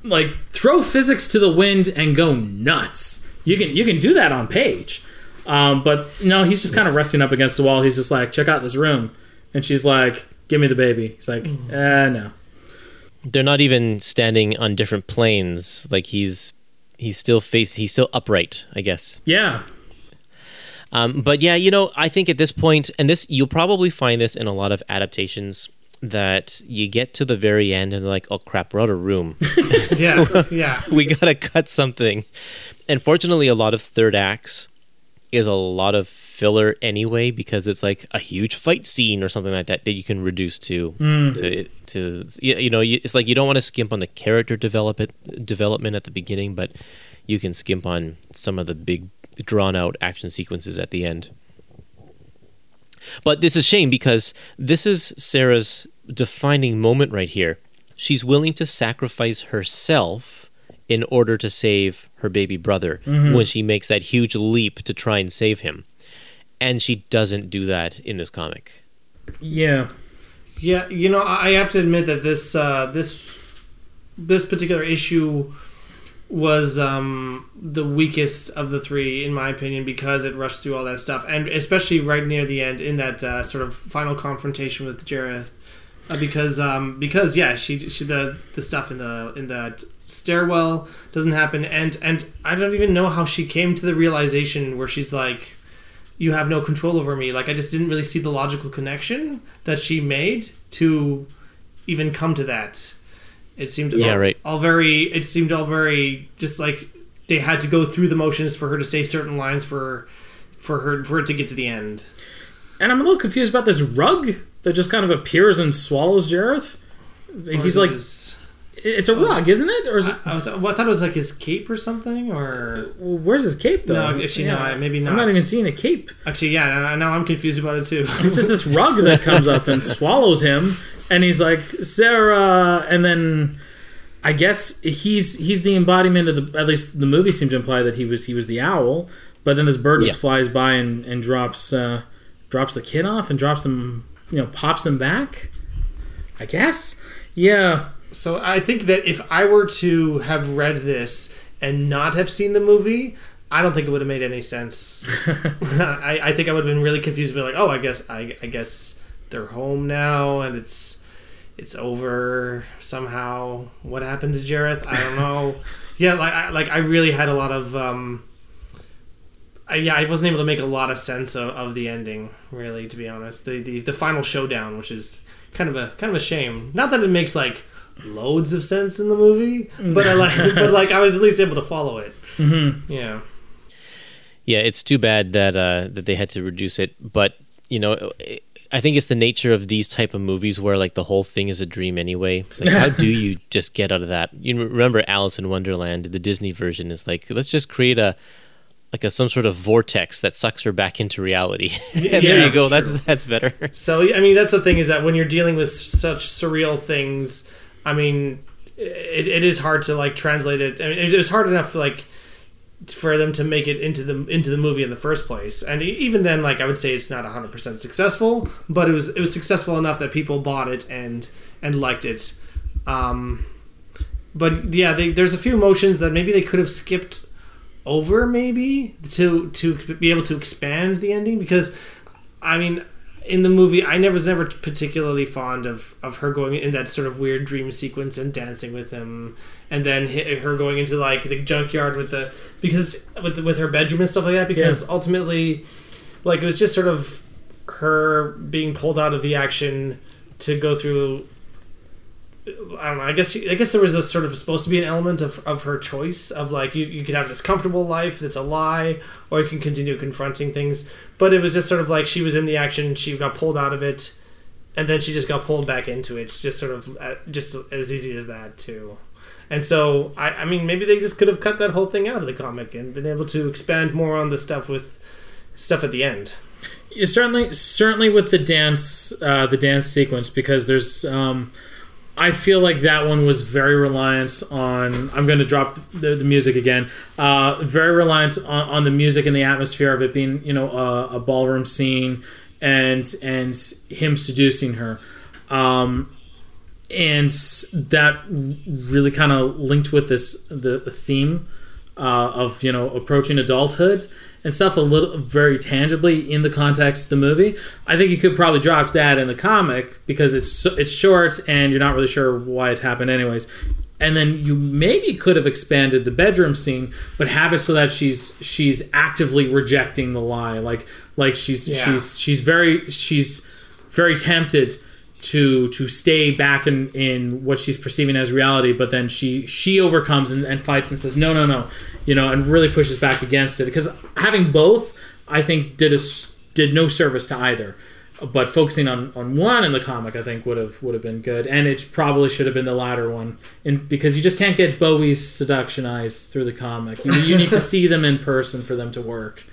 like throw physics to the wind and go nuts. You can you can do that on page. Um, but no, he's just kind of resting up against the wall. He's just like, check out this room, and she's like, give me the baby. He's like, eh, no. They're not even standing on different planes. Like he's he's still face he's still upright, I guess. Yeah, Um, but yeah, you know, I think at this point, and this you'll probably find this in a lot of adaptations that you get to the very end and like, oh crap, we're out of room. Yeah, yeah. we gotta cut something. And fortunately, a lot of third acts is a lot of filler anyway because it's like a huge fight scene or something like that that you can reduce to to to you you know it's like you don't want to skimp on the character development development at the beginning, but you can skimp on some of the big drawn out action sequences at the end. But this is a shame because this is Sarah's defining moment right here. She's willing to sacrifice herself in order to save her baby brother when she makes that huge leap to try and save him. And she doesn't do that in this comic. yeah. Yeah, you know, I I have to admit that this uh, this this particular issue was um, the weakest of the three, in my opinion, because it rushed through all that stuff, and especially right near the end in that uh, sort of final confrontation with Jareth, uh, because um, because yeah, she she the the stuff in the in that stairwell doesn't happen, and and I don't even know how she came to the realization where she's like you have no control over me. Like I just didn't really see the logical connection that she made to even come to that. It seemed Yeah, all, right. all very. It seemed all very just like they had to go through the motions for her to say certain lines for for her for it to get to the end. And I'm a little confused about this rug that just kind of appears and swallows Jareth. He's like, is- it's a oh. rug, isn't it? Or is it? I, thought, well, I thought it was like his cape or something, or Well, where's his cape though? No, actually, no, I- maybe not. I'm not. not even seeing a cape. actually, yeah. Now, now I'm confused about it too. It's just this rug that comes up and swallows him, and he's like Sarah, and then I guess he's he's the embodiment of the. At least the movie seemed to imply that he was he was the owl, but then this bird just Yeah. flies by and and drops uh, drops the kid off and drops them, you know, pops them back. I guess, yeah. So I think that if I were to have read this and not have seen the movie, I don't think it would have made any sense. I, I think I would have been really confused, be like, oh, I guess I, I guess they're home now and it's it's over somehow. What happened to Jareth? I don't know. yeah, like I, like I really had a lot of um. I, yeah, I wasn't able to make a lot of sense of, of the ending, really, to be honest. The, the the final showdown, which is kind of a kind of a shame. Not that it makes like loads of sense in the movie, but I like but like I was at least able to follow it. Mm-hmm. Yeah. Yeah, it's too bad that uh, that they had to reduce it, but you know, I think it's the nature of these type of movies where like the whole thing is a dream anyway. Like, how do you just get out of that? You remember Alice in Wonderland, the Disney version is like, let's just create a like a some sort of vortex that sucks her back into reality. and there you go. That's that's better. So I mean, that's the thing is that when you're dealing with such surreal things, I mean, it, it is hard to like translate it. I mean, it was hard enough like for them to make it into the into the movie in the first place. And even then, like I would say, it's not 100 percent successful, but it was it was successful enough that people bought it and and liked it. Um, but yeah, they, there's a few emotions that maybe they could have skipped over, maybe to to be able to expand the ending because, I mean, in the movie, I never was never particularly fond of of her going in that sort of weird dream sequence and dancing with him, and then her going into like the junkyard with the because with the, with her bedroom and stuff like that. Because Yeah. ultimately, like it was just sort of her being pulled out of the action to go through. I don't know. I guess she, I guess there was a sort of supposed to be an element of, of her choice of like you, you could have this comfortable life that's a lie, or you can continue confronting things. But it was just sort of like she was in the action, she got pulled out of it, and then she just got pulled back into it. Just sort of uh, just as easy as that too. And so I, I mean maybe they just could have cut that whole thing out of the comic and been able to expand more on the stuff with stuff at the end. Yeah, certainly, certainly with the dance, uh, the dance sequence, because there's, um, I feel like that one was very reliant on. I'm going to drop the, the music again. Uh, very reliant on, on the music and the atmosphere of it being, you know, a, a ballroom scene and and him seducing her. Um, and that really kind of linked with this the, the theme uh, of you know approaching adulthood and stuff a little very tangibly in the context of the movie. I think you could probably drop that in the comic because it's it's short and you're not really sure why it's happened anyways. And then you maybe could have expanded the bedroom scene, but have it so that she's she's actively rejecting the lie, like like she's Yeah. she's she's very she's very tempted to to stay back in in what she's perceiving as reality but then she she overcomes and, and fights and says no no no you know and really pushes back against it. Because having both i think did a did no service to either. But focusing on on one in the comic i think would have would have been good. And it probably should have been the latter one. And because you just can't get bowie's seduction eyes through the comic. You, you need to see them in person for them to work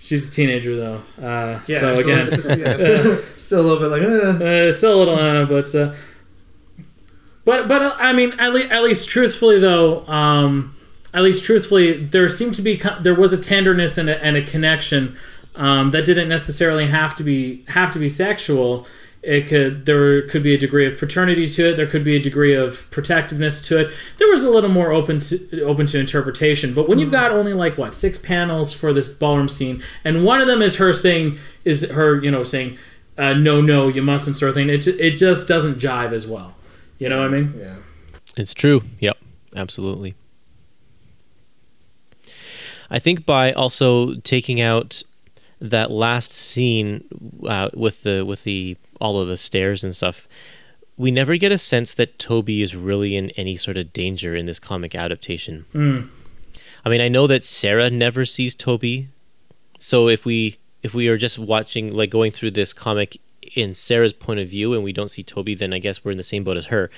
she's a teenager though uh, so again just- yeah, still, still a little bit like eh. uh, still a little, uh, but uh, but but uh, I mean, at, le- at least truthfully though, um, at least truthfully, there seemed to be there was a tenderness and a, and a connection um, that didn't necessarily have to be have to be sexual. It could there could be a degree of paternity to it. There could be a degree of protectiveness to it. There was a little more open to open to interpretation. But when you've got only like what six panels for this ballroom scene, and one of them is her saying is her you know saying uh, no no you mustn't sort of thing. It it just doesn't jive as well. You know what I mean? yeah. It's true. Yep, absolutely. I think by also taking out that last scene uh, with the with the all of the stairs and stuff, we never get a sense that Toby is really in any sort of danger in this comic adaptation. I mean, I know that Sarah never sees Toby, so if we if we are just watching like going through this comic in Sarah's point of view and we don't see Toby, then I guess we're in the same boat as her.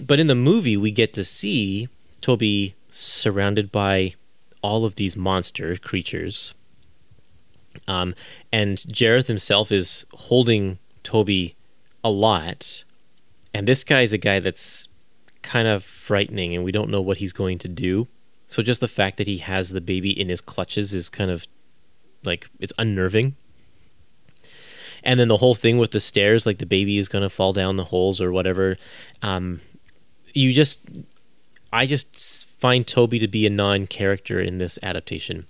But in the movie, we get to see Toby surrounded by all of these monster creatures. Um, and Jareth himself is holding Toby a lot. And this guy is a guy that's kind of frightening, and we don't know what he's going to do. So just the fact that he has the baby in his clutches is kind of like it's unnerving. And then the whole thing with the stairs, like the baby is going to fall down the holes or whatever. Um, you just, I just find Toby to be a non-character in this adaptation.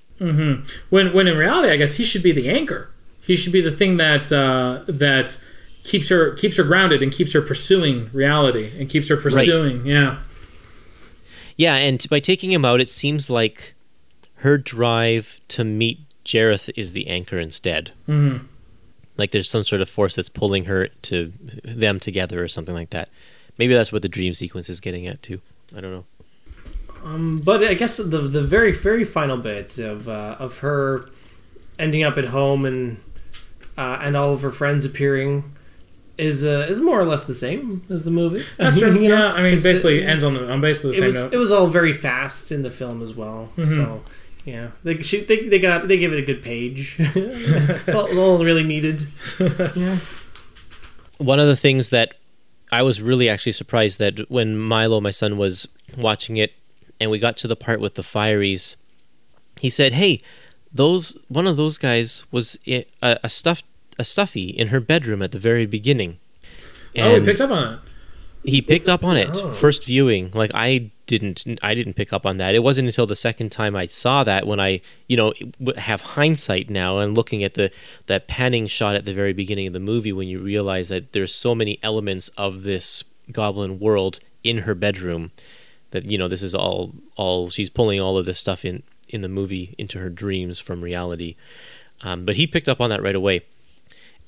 When when in reality, I guess he should be the anchor. He should be the thing that uh, that keeps her keeps her grounded and keeps her pursuing reality and keeps her pursuing. Yeah. Yeah, and by taking him out, it seems like her drive to meet Jareth is the anchor instead. Mm-hmm. Like there's some sort of force that's pulling her to them together or something like that. Maybe that's what the dream sequence is getting at too. I don't know. Um, but I guess the the very very final bits of uh, of her ending up at home and uh, and all of her friends appearing is uh, is more or less the same as the movie. That's true. You know, yeah, I mean, it's, basically uh, ends on the on basically the it same was note. it was all very fast in the film as well. So yeah, they, she, they they got they gave it a good page. It's all, all really needed. One of the things that I was really actually surprised that when Milo, my son, was watching it, and we got to the part with the fireys, he said, "Hey, those one of those guys was a, a stuffed a stuffy in her bedroom at the very beginning." oh, he picked up on it. he picked up on it Oh. first viewing. Like I didn't, I didn't pick up on that. It wasn't until the second time I saw that when I, you know, have hindsight now and looking at the that panning shot at the very beginning of the movie when you realize that there's so many elements of this goblin world in her bedroom that you know this is all all she's pulling all of this stuff in in the movie into her dreams from reality. Um, but he picked up on that right away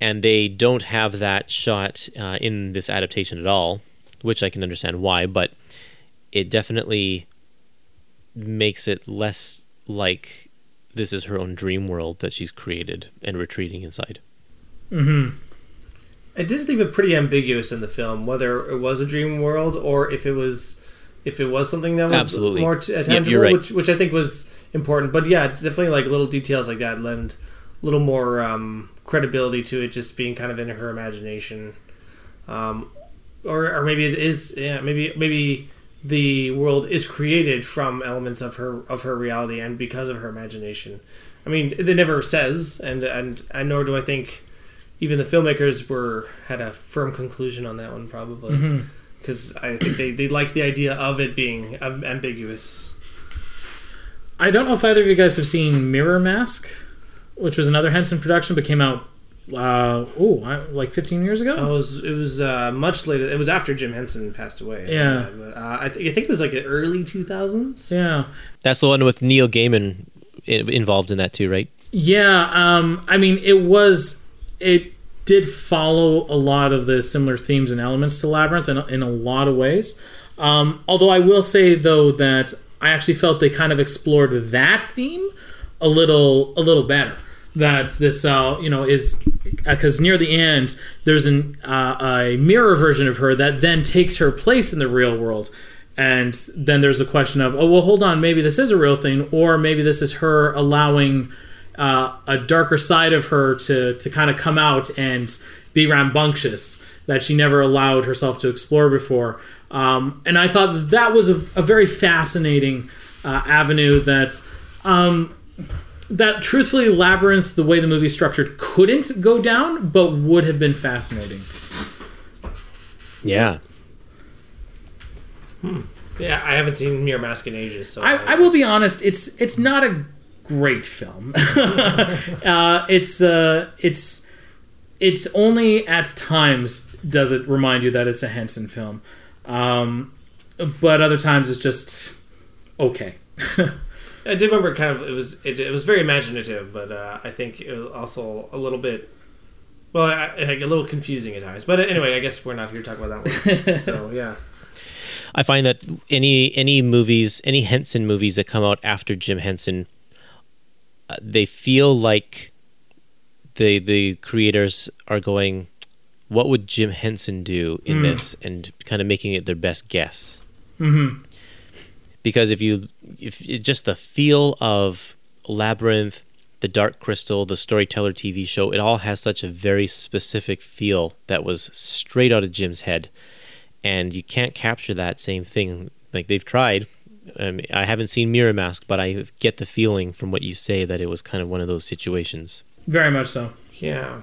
and they don't have that shot uh, in this adaptation at all, which I can understand why, but it definitely makes it less like this is her own dream world that she's created and retreating inside. Hmm. It did leave it pretty ambiguous in the film whether it was a dream world or if it was if it was something that was Absolutely. more t- Yep, tangible, you're right. which which I think was important. But yeah, definitely like little details like that lend a little more um, credibility to it just being kind of in her imagination, um, or or maybe it is yeah maybe maybe the world is created from elements of her of her reality and because of her imagination. I mean, it never says, and and and nor do I think even the filmmakers were had a firm conclusion on that one probably because I think they, they liked the idea of it being ambiguous. I don't know if either of you guys have seen Mirror Mask, which was another Henson production, but came out uh, oh like 15 years ago. It was it was uh, much later. It was after Jim Henson passed away. Yeah. but uh, I, th- I think it was like the early two thousands. Yeah. That's the one with Neil Gaiman involved in that too, right? Yeah, um, I mean, it was it did follow a lot of the similar themes and elements to Labyrinth in, in a lot of ways. Um, although I will say though that I actually felt they kind of explored that theme a little a little better. That this uh, you know is because near the end there's an uh, a mirror version of her that then takes her place in the real world. And then there's the question of, oh well, hold on, maybe this is a real thing, or maybe this is her allowing uh, a darker side of her to to kind of come out and be rambunctious that she never allowed herself to explore before. Um, and I thought that, that was a, a very fascinating uh, avenue that. Um, that truthfully, Labyrinth, the way the movie structured, couldn't go down, but would have been fascinating. Yeah. Yeah, I haven't seen Mirror Mask in ages, so I, I will be honest; it's it's not a great film. uh, it's uh, it's it's only at times does it remind you that it's a Henson film, um, but other times it's just okay. I did remember kind of it was it, it was very imaginative, but uh, I think it was also a little bit. Well, I, I, a little confusing at times, but anyway, I guess we're not here to talk about that one. so yeah, I find that any any movies, any Henson movies that come out after Jim Henson, uh, they feel like the the creators are going, "What would Jim Henson do in this?" and kind of making it their best guess. hmm Because if you, if it, just the feel of Labyrinth, the Dark Crystal, the Storyteller TV show, it all has such a very specific feel that was straight out of Jim's head and you can't capture that same thing. Like they've tried. Um, I haven't seen Mirror Mask, but I get the feeling from what you say that it was kind of one of those situations. Very much so. yeah,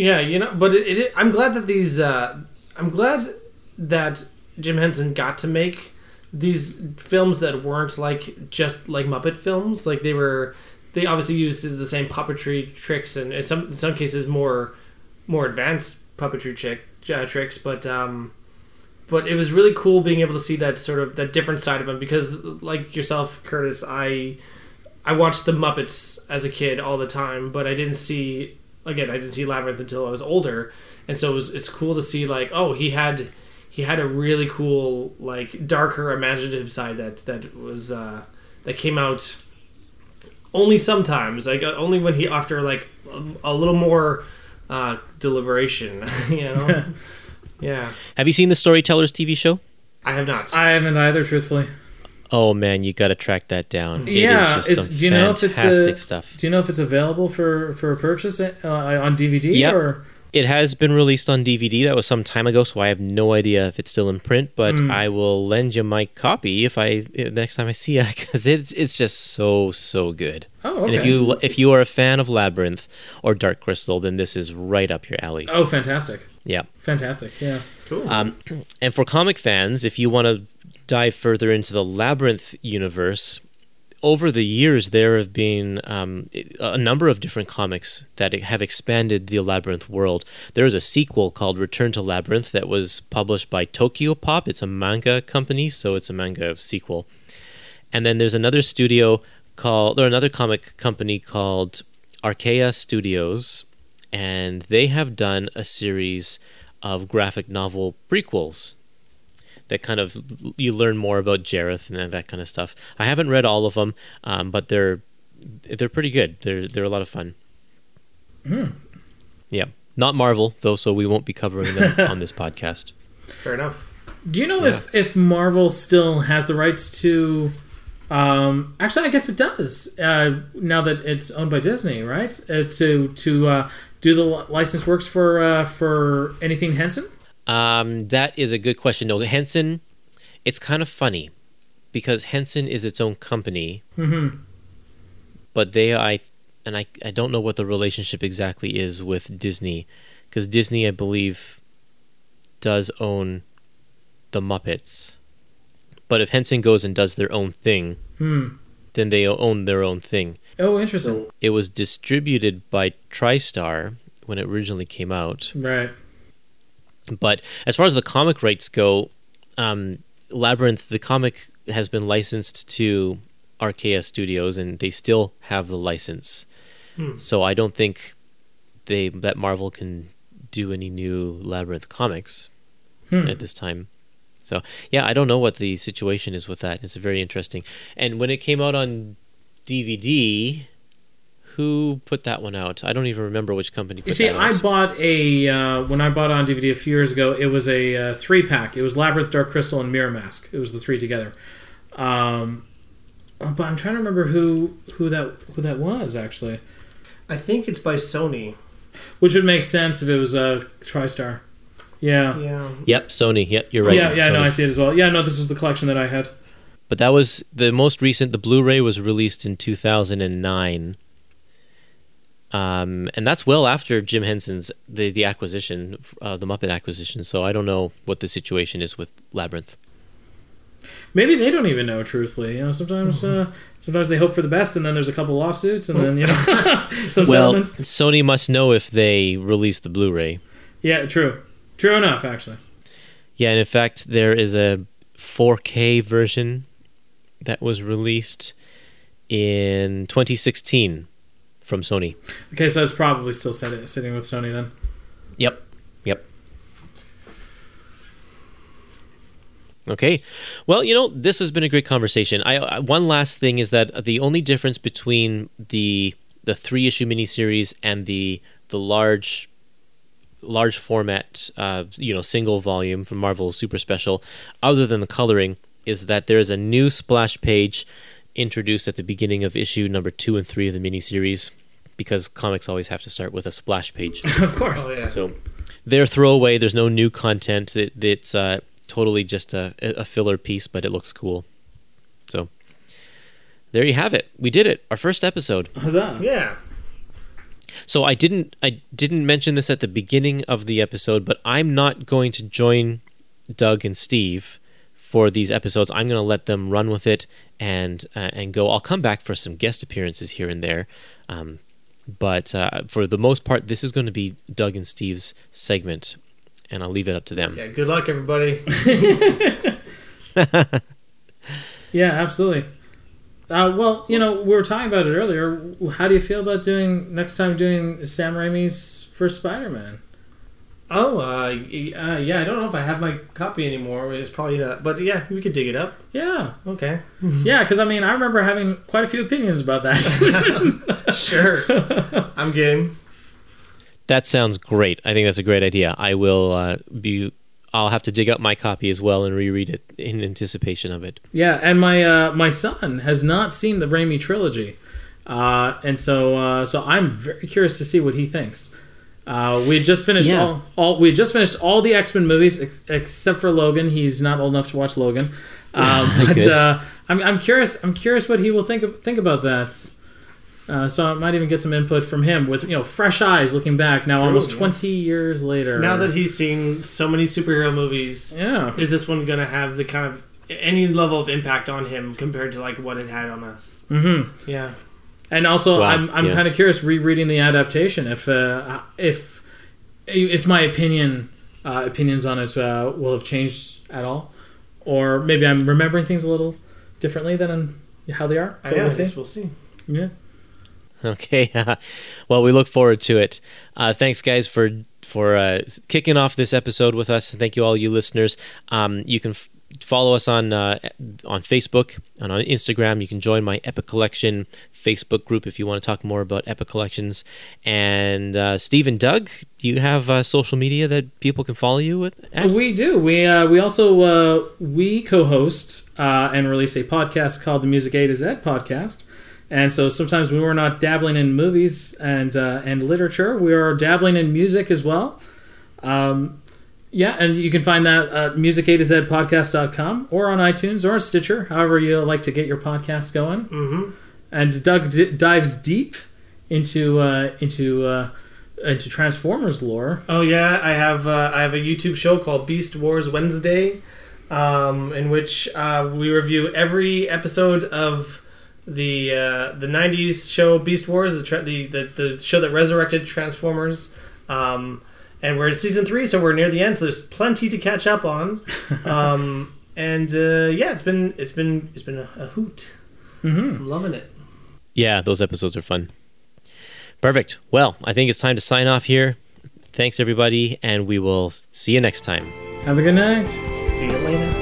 yeah. You know, but it, it, I'm glad that these. Uh, I'm glad that Jim Henson got to make these films that weren't like just like Muppet films. Like they were. They obviously used the same puppetry tricks and in some in some cases more more advanced puppetry trick, uh, tricks, but um, but it was really cool being able to see that sort of that different side of him because like yourself, Curtis, I I watched the Muppets as a kid all the time, but I didn't see again I didn't see Labyrinth until I was older, and so it was it's cool to see like oh he had he had a really cool like darker imaginative side that that was uh, that came out only sometimes like uh, only when he after like a, a little more uh, deliberation you know yeah Have you seen the Storytellers TV show? I have not I haven't either, truthfully. Oh man, you got to track that down. Yeah, it is just it's- some do you know if it's a- fantastic stuff. Do you know if it's available for for purchase uh, on DVD Yep. or? It has been released on DVD. That was some time ago, so I have no idea if it's still in print. But Hmm. I will lend you my copy if I if next time I see it because it's it's just so so good. Oh, okay. And if you if you are a fan of Labyrinth or Dark Crystal, then this is right up your alley. Oh, fantastic! Yeah. Fantastic. Yeah. Cool. Um, and for comic fans, if you want to dive further into the Labyrinth universe, over the years there have been um, a number of different comics that have expanded the Labyrinth world. There is a sequel called Return to Labyrinth that was published by Tokyo Pop. It's a manga company, so it's a manga sequel. And then there's another studio called, or another comic company called Archaia Studios, and they have done a series of graphic novel prequels that kind of you learn more about Jareth and that kind of stuff. I haven't read all of them, um, but they're they're pretty good. They're they're a lot of fun. Yeah, not Marvel though, so we won't be covering them on this podcast. Fair enough. Do you know if if Marvel still has the rights to? Um, actually, I guess it does. Uh, now that it's owned by Disney, right? Uh, to to uh, do the license works for uh, for anything Henson. Um, that is a good question. No, Henson, it's kind of funny because Henson is its own company, Mm-hmm. but they, I, and I, I don't know what the relationship exactly is with Disney, because Disney, I believe, does own the Muppets, but if Henson goes and does their own thing, hmm. then they own their own thing. Oh, interesting. It was distributed by TriStar when it originally came out. Right. But as far as the comic rights go, um, Labyrinth, the comic has been licensed to Archaia Studios, and they still have the license. So I don't think they that Marvel can do any new Labyrinth comics at this time. So yeah, I don't know what the situation is with that. It's very interesting. And when it came out on DVD, who put that one out? I don't even remember which company. Put You see, that I bought a uh, when I bought it on DVD a few years ago. It was a uh, three pack. It was Labyrinth, Dark Crystal, and Mirror Mask. It was the three together. Um, but I'm trying to remember who who that who that was actually, I think it's by Sony. which would make sense if it was a uh, TriStar. Yeah. Yeah. Yep, Sony. Yep, you're right. yeah, yeah, no, I see it as well. Yeah, no, this was the collection that I had. But that was the most recent. The Blu-ray was released in 2009, um, and that's well after Jim Henson's the the acquisition, uh, the Muppet acquisition. So I don't know what the situation is with Labyrinth. Maybe they don't even know. Truthfully, you know, sometimes uh, sometimes they hope for the best, and then there's a couple lawsuits, and then you know some Well, settlements. Sony must know if they release the Blu-ray. Yeah, true, true enough, actually. Yeah, and in fact, there is a 4K version that was released in 2016 from Sony. Okay, so it's probably still sit- sitting with Sony then. Yep. Yep. Okay. Well, you know, this has been a great conversation. I, I one last thing is that the only difference between the the three issue miniseries and the the large large format uh, you know single volume from Marvel Super Special, other than the coloring, is that there is a new splash page introduced at the beginning of issue number two and three of the miniseries, because comics always have to start with a splash page. of course. Oh yeah. So they're throwaway. There's no new content. It, it's uh, totally just a, a filler piece, but it looks cool. So there you have it. We did it. Our first episode. Huzzah. Yeah. So I didn't I didn't mention this at the beginning of the episode, but I'm not going to join Doug and Steve for these episodes. I'm going to let them run with it and uh, and go. I'll come back for some guest appearances here and there. Um, but uh, for the most part, this is going to be Doug and Steve's segment, and I'll leave it up to them. Yeah. Good luck, everybody. Yeah, absolutely. Uh, well, you know, we were talking about it earlier. How do you feel about doing next time doing Sam Raimi's first Spider-Man? Oh, uh, uh, yeah. I don't know if I have my copy anymore. It's probably not. But yeah, we could dig it up. Yeah, Okay. yeah. Because I mean, I remember having quite a few opinions about that. Sure. I'm game. That sounds great. I think that's a great idea. I will uh, be. I'll have to dig up my copy as well and reread it in anticipation of it. yeah, and my uh, my son has not seen the Raimi trilogy, uh, and so uh, so I'm very curious to see what he thinks. Uh, we had just finished Yeah. all, all we had just finished all the X Men movies ex- except for Logan. He's not old enough to watch Logan, um, but uh, I'm, I'm curious. I'm curious what he will think of, think about that. Uh, so I might even get some input from him with you know fresh eyes looking back now, True, almost yeah. twenty years later. Now that he's seen so many superhero movies, yeah, is this one gonna have the kind of any level of impact on him compared to like what it had on us? mm-hmm. Yeah. And also Wow, I'm I'm yeah. kind of curious rereading the adaptation if uh, if if my opinion uh, opinions on it uh, will have changed at all, or maybe I'm remembering things a little differently than how they are. I But yeah, we'll see. guess we'll see. Yeah. Okay. well, we look forward to it. Uh, thanks, guys, for for uh, kicking off this episode with us. And thank you, all you listeners. Um, you can f- follow us on uh, on Facebook and on Instagram. You can join my Epic Collection Facebook group if you want to talk more about Epic Collections. And uh, Steve and Doug, you have uh, social media that people can follow you with. At? We do. We uh, we also uh, we co-host uh, and release a podcast called the Music A to Z podcast. And so sometimes we're not dabbling in movies and uh, and literature, we are dabbling in music as well. Um, yeah, and you can find that at music A to Z podcast.com or on iTunes or Stitcher, however you like to get your podcast going. Mm-hmm. And Doug d- dives deep into uh, into uh, into Transformers lore. Oh yeah, I have uh, I have a YouTube show called Beast Wars Wednesday, um, in which uh, we review every episode of the uh, the '90s show Beast Wars, the, tra- the the the show that resurrected Transformers. Um, and we're in season three, so we're near the end. So there's plenty to catch up on. Um, and uh, yeah, it's been it's been it's been a, a hoot. Mm-hmm. I'm loving it. Yeah, those episodes are fun. Perfect. Well, I think it's time to sign off here. Thanks, everybody, and we will see you next time. Have a good night. See you later.